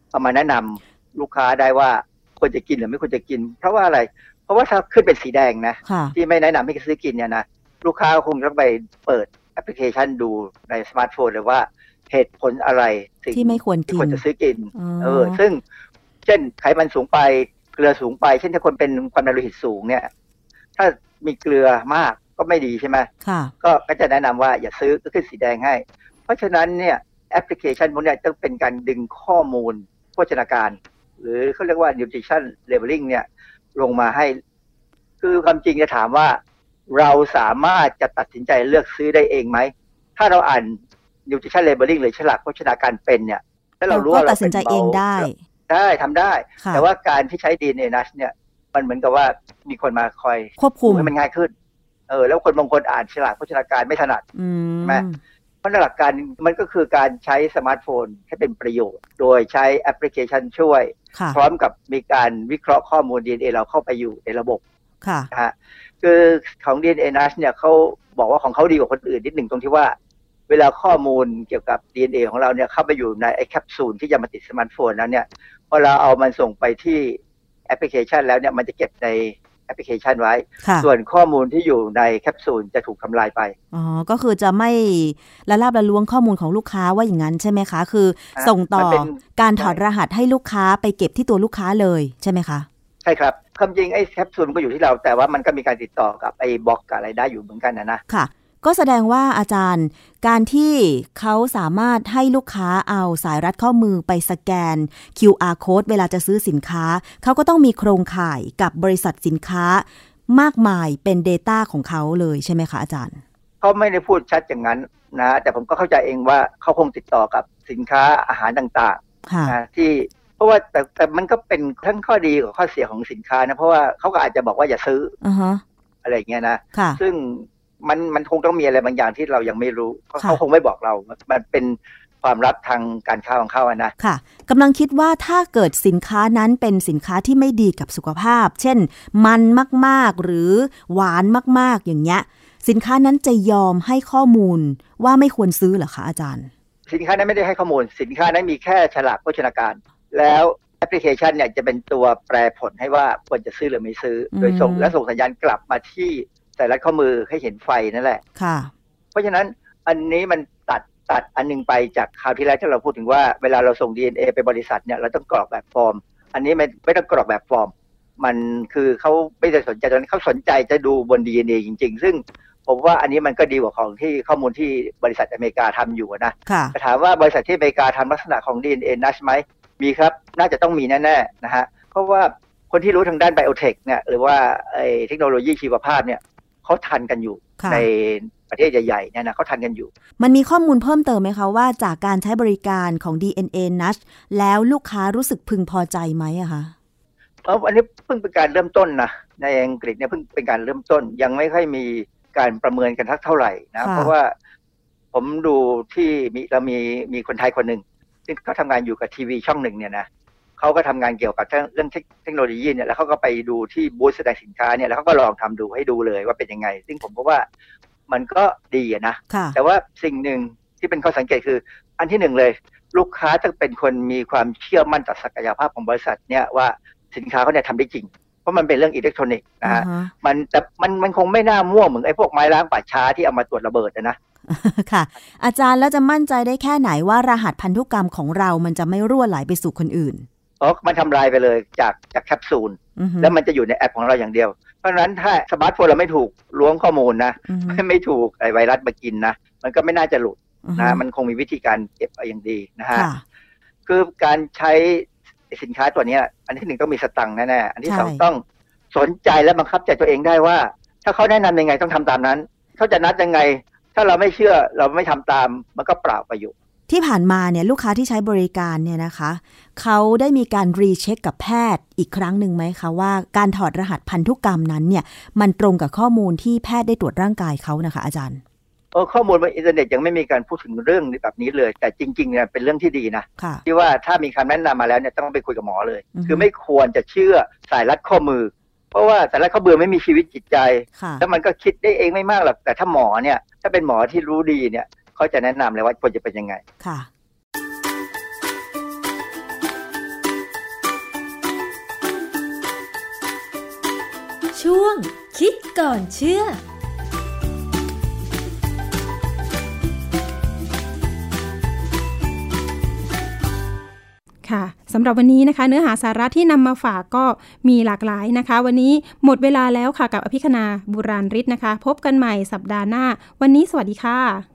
เอามาแนะนำลูกค้าได้ว่าควรจะกินหรือไม่ควรจะกิน เพราะว่าอะไร เพราะว่าถ้าขึ้นเป็นสีแดงนะค่ะที่ไม่แนะนำให้ซื้อกินเนี่ยนะ ลูกค้าคงต้องไปเปิดแอปพลิเคชันดูในสมาร์ทโฟนเลยว่า เหตุผลอะไรถึงที่ไม่ควรกินที่ควรจะซื้อกินอ๋อเออ ซึ่ง เช่นไขมันสูงไปเกลือสูงไป เช่นถ้าคนเป็นความดันโลหิตสูงเนี่ย ถ้ามีเกลือมากก็ไม่ดีใช่ไหมค่ะก็ก็จะแนะนำว่าอย่าซื้อก็ขึ้นสีแดงให้ เพราะฉะนั้นเนี่ยแอปพลิเคชันพวกเนี้ยต้องเป็นการดึงข้อมูลโภชนาการ หรือเขาเรียกว่า nutrition labeling เนี่ย ลงมาให้ คือความจริงจะถามว่า เราสามารถจะตัดสินใจเลือกซื้อได้เองไหม ถ้าเราอ่าน nutrition labeling หรือฉลากโภชนาการเป็นเนี่ยแล้วเรารู้ว่าก็เราตัดสินใจป็บาเองได้ ได้ทำได้ค่ะแต่ว่าการที่ใช้ DNA Nudge เนี่ย มันเหมือนกับว่ามีคนมาคอยควบคุมให้มันง่ายขึ้น เออ แล้วคนบางคนอ่านฉลากโภชนาการไม่ถนัดอืมแม่เพราะหลักการมันก็คือการใช้สมาร์ทโฟนให้เป็นประโยชน์ โดยใช้แอปพลิเคชันช่วยค่ะพร้อมกับมีการวิเคราะห์ข้อมูล DNA เราเข้าไปอยู่ในระบบค่ะนะฮะคือของ DNA n a s เนี่ยเขาบอกว่าของเขาดีกว่าคนอื่นนิดหนึ่งตรงที่ว่า เวลาข้อมูลเกี่ยวกับ DNA ของเราเนี่ยเข้าไปอยู่ในไอ้แคปซูลที่จะมาติดสมาร์ทโฟนแล้วเนี่ยพอเราเอามันส่งไปที่แอปพลิเคชันแล้วเนี่ยมันจะเก็บในแอปพลิเคชันไว้ค่ะส่วนข้อมูลที่อยู่ในแคปซูลจะถูกทำลายไป อ๋อ ก็คือจะไม่ละลาบละล้วงข้อมูลของลูกค้าว่าอย่างนั้นใช่ไหมคะ คืออะส่งต่อมันเป็นการถอดรหัสให้ลูกค้าไปเก็บที่ตัวลูกค้าเลยใช่ไหมคะ ใช่ครับความจริงไอ้แคปซูลมันก็อยู่ที่เราแต่ว่ามันก็มีการติดต่อกับไอ้บล็อกกับอะไรได้อยู่เหมือนกันนะนะ ค่ะ ก็แสดงว่าอาจารย์การที่เขาสามารถให้ลูกค้าเอาสายรัดข้อมือไปสแกน QR code เวลาจะซื้อสินค้า เขาก็ต้องมีโครงข่ายกับบริษัทสินค้ามากมายเป็น Data ของเขาเลยใช่ไหมคะอาจารย์ เขาไม่ได้พูดชัดอย่างนั้นนะแต่ผมก็เข้าใจเองว่าเขาคงติดต่อกับสินค้าอาหารต่างค่ะๆนะที่เพราะว่าแต่แต่มันก็เป็นทั้งข้อดีกับข้อเสียของสินค้านะเพราะว่าเขาก็อาจจะบอกว่าอย่าซื้ออือฮะอะไรอย่างเงี้ยนะค่ะซึ่ง มันมันคงต้องมีอะไรบางอย่างที่เรายังไม่รู้เพราะค่ะเขาคงไม่บอกเรา มันเป็นความลับทางการค้าของเขาอะนะค่ะกำลังคิดว่าถ้าเกิดสินค้านั้นเป็นสินค้าที่ไม่ดีกับสุขภาพ เช่น มันมากๆหรือหวานมากๆอย่างเงี้ย สินค้านั้นจะยอมให้ข้อมูลว่าไม่ควรซื้อเหรอคะอาจารย์ สินค้านั้นไม่ได้ให้ข้อมูล สินค้านั้นมีแค่ฉลากโภชนาการ แล้วแอปพลิเคชันเนี่ยจะเป็นตัวแปลผลให้ว่าควรจะซื้อหรือไม่ซื้ออืมโดยส่งและส่งสัญญาณกลับมาที่ สายรัดข้อมือให้เห็นไฟนั่นแหละค่ะ เพราะฉะนั้นอันนี้มันตัดตัดอันหนึ่งไปจากคราวที่แล้วที่เราพูดถึงว่าเวลาเราส่ง DNA ไปบริษัทเนี่ยเราต้องกรอกแบบฟอร์ม อันนี้ไม่ไม่ต้องกรอกแบบฟอร์ม มันคือเขาไม่ได้สนใจตอนนี้เขาสนใจจะดูบน DNA จริง ๆ ซึ่งผมว่าอันนี้มันก็ดีกว่าของที่ข้อมูลที่บริษัทอเมริกาทำอยู่นะค่ะแต่ถามว่าบริษัทที่อเมริกาทำลักษณะของ DNA นัชไหมมีครับ น่าจะต้องมีแน่ๆนะฮะเพราะว่าคนที่รู้ทางด้านไบโอเทคเนี่ยหรือว่าไอ้เทคโนโลยีชีวภาพเนี่ย เขาทันกันอยู่ค่ะในประเทศใหญ่ๆเนี่ยนะเขาทันกันอยู่ มันมีข้อมูลเพิ่มเติมไหมคะว่าจากการใช้บริการของ DNA Nudge แล้วลูกค้ารู้สึกพึงพอใจไหมอะคะเอออันนี้เพิ่งเป็นการเริ่มต้นนะในอังกฤษเนี่ยเพิ่งเป็นการเริ่มต้น ยังไม่ค่อยมีการประเมินกันทักเท่าไหร่นะค่ะเพราะว่าผมดูที่มีเรามีมีคนไทยคนหนึ่งซึ่งเขาทำงานอยู่กับทีวีช่องหนึ่งเนี่ยนะ เขาก็ทำงานเกี่ยวกับเรื่องเทคเทคโนโลยีเนี่ยแล้วเขาก็ไปดูที่บูธแสดงสินค้าเนี่ยแล้วเขาก็ลองทำดูให้ดูเลยว่าเป็นยังไง ซึ่งผมก็ว่ามันก็ดีอะนะค่ะแต่ว่าสิ่งหนึ่งที่เป็นข้อสังเกตคือ อันที่หนึ่งเลย ลูกค้าต้องเป็นคนมีความเชื่อมั่นต่อศักยภาพของบริษัทเนี่ยว่าสินค้าเขาเนี่ยทำได้จริง เพราะมันเป็นเรื่องอิเล็กทรอนิกส์นะฮะอ่าฮะมันแต่มันมันคงไม่น่ามั่วเหมือนไอ้พวกไม้ล้างป่าช้าที่เอามาตรวจระเบิดอะนะค่ะ อาจารย์แล้วจะมั่นใจได้แค่ไหนว่ารหัสพันธุกรรมของเรามันจะไม่รั่วไหลไปสู่คนอื่น เพราะมันทำลายไปเลยจากจากแคปซูลอือฮึแล้วมันจะอยู่ในแอปของเราอย่างเดียว เพราะฉะนั้นถ้าสมาร์ทโฟนเราไม่ถูกล้วงข้อมูลนะอือฮึไม่ถูกไอ้ไวรัสมากินนะมันก็ไม่น่าจะหลุดอือฮึนะมันคงมีวิธีการเก็บเอาอย่างดีนะฮะค่ะคือการใช้สินค้าตัวเนี้ยอันที่หนึ่งต้องมีสตังค์แน่ๆอันที่สองใช่ต้องสนใจและบังคับใจตัวเองได้ว่า ถ้าเขาแนะนำยังไงต้องทำตามนั้นเขาจะนัดยังไง ถ้าเราไม่เชื่อเราไม่ทำตามมันก็เปล่าประโยชน์ ที่ผ่านมาเนี่ยลูกค้าที่ใช้บริการเนี่ยนะคะเขาได้มีการรีเช็คกับแพทย์อีกครั้งหนึ่งไหมคะว่าการถอดรหัสพันธุกรรมนั้นเนี่ยมันตรงกับข้อมูลที่แพทย์ได้ตรวจร่างกายเขานะคะ อาจารย์เออข้อมูลบนอินเทอร์เน็ตยังไม่มีการพูดถึงเรื่องแบบนี้เลย แต่จริงๆเนี่ยเป็นเรื่องที่ดีนะค่ะที่ว่าถ้ามีคำแนะนำมาแล้วเนี่ยต้องไปคุยกับหมอเลยอือฮึคือไม่ควรจะเชื่อสายรัดข้อมือ เพราะว่าสายรัดข้อมือไม่มีชีวิตจิตใจค่ะแล้วมันก็คิดได้เองไม่มากหรอกแต่ถ้าหมอเนี่ยถ้าเป็นหมอที่รู้ดีเนี่ย เขาจะแนะนำเลยว่าควรจะเป็นยังไงค่ะช่วงคิดก่อนเชื่อค่ะสำหรับวันนี้นะคะ เนื้อหาสาระที่นำมาฝากก็มีหลากหลายนะคะ วันนี้หมดเวลาแล้วค่ะกับอภิคณาบุราริศนะคะ พบกันใหม่สัปดาห์หน้า วันนี้สวัสดีค่ะ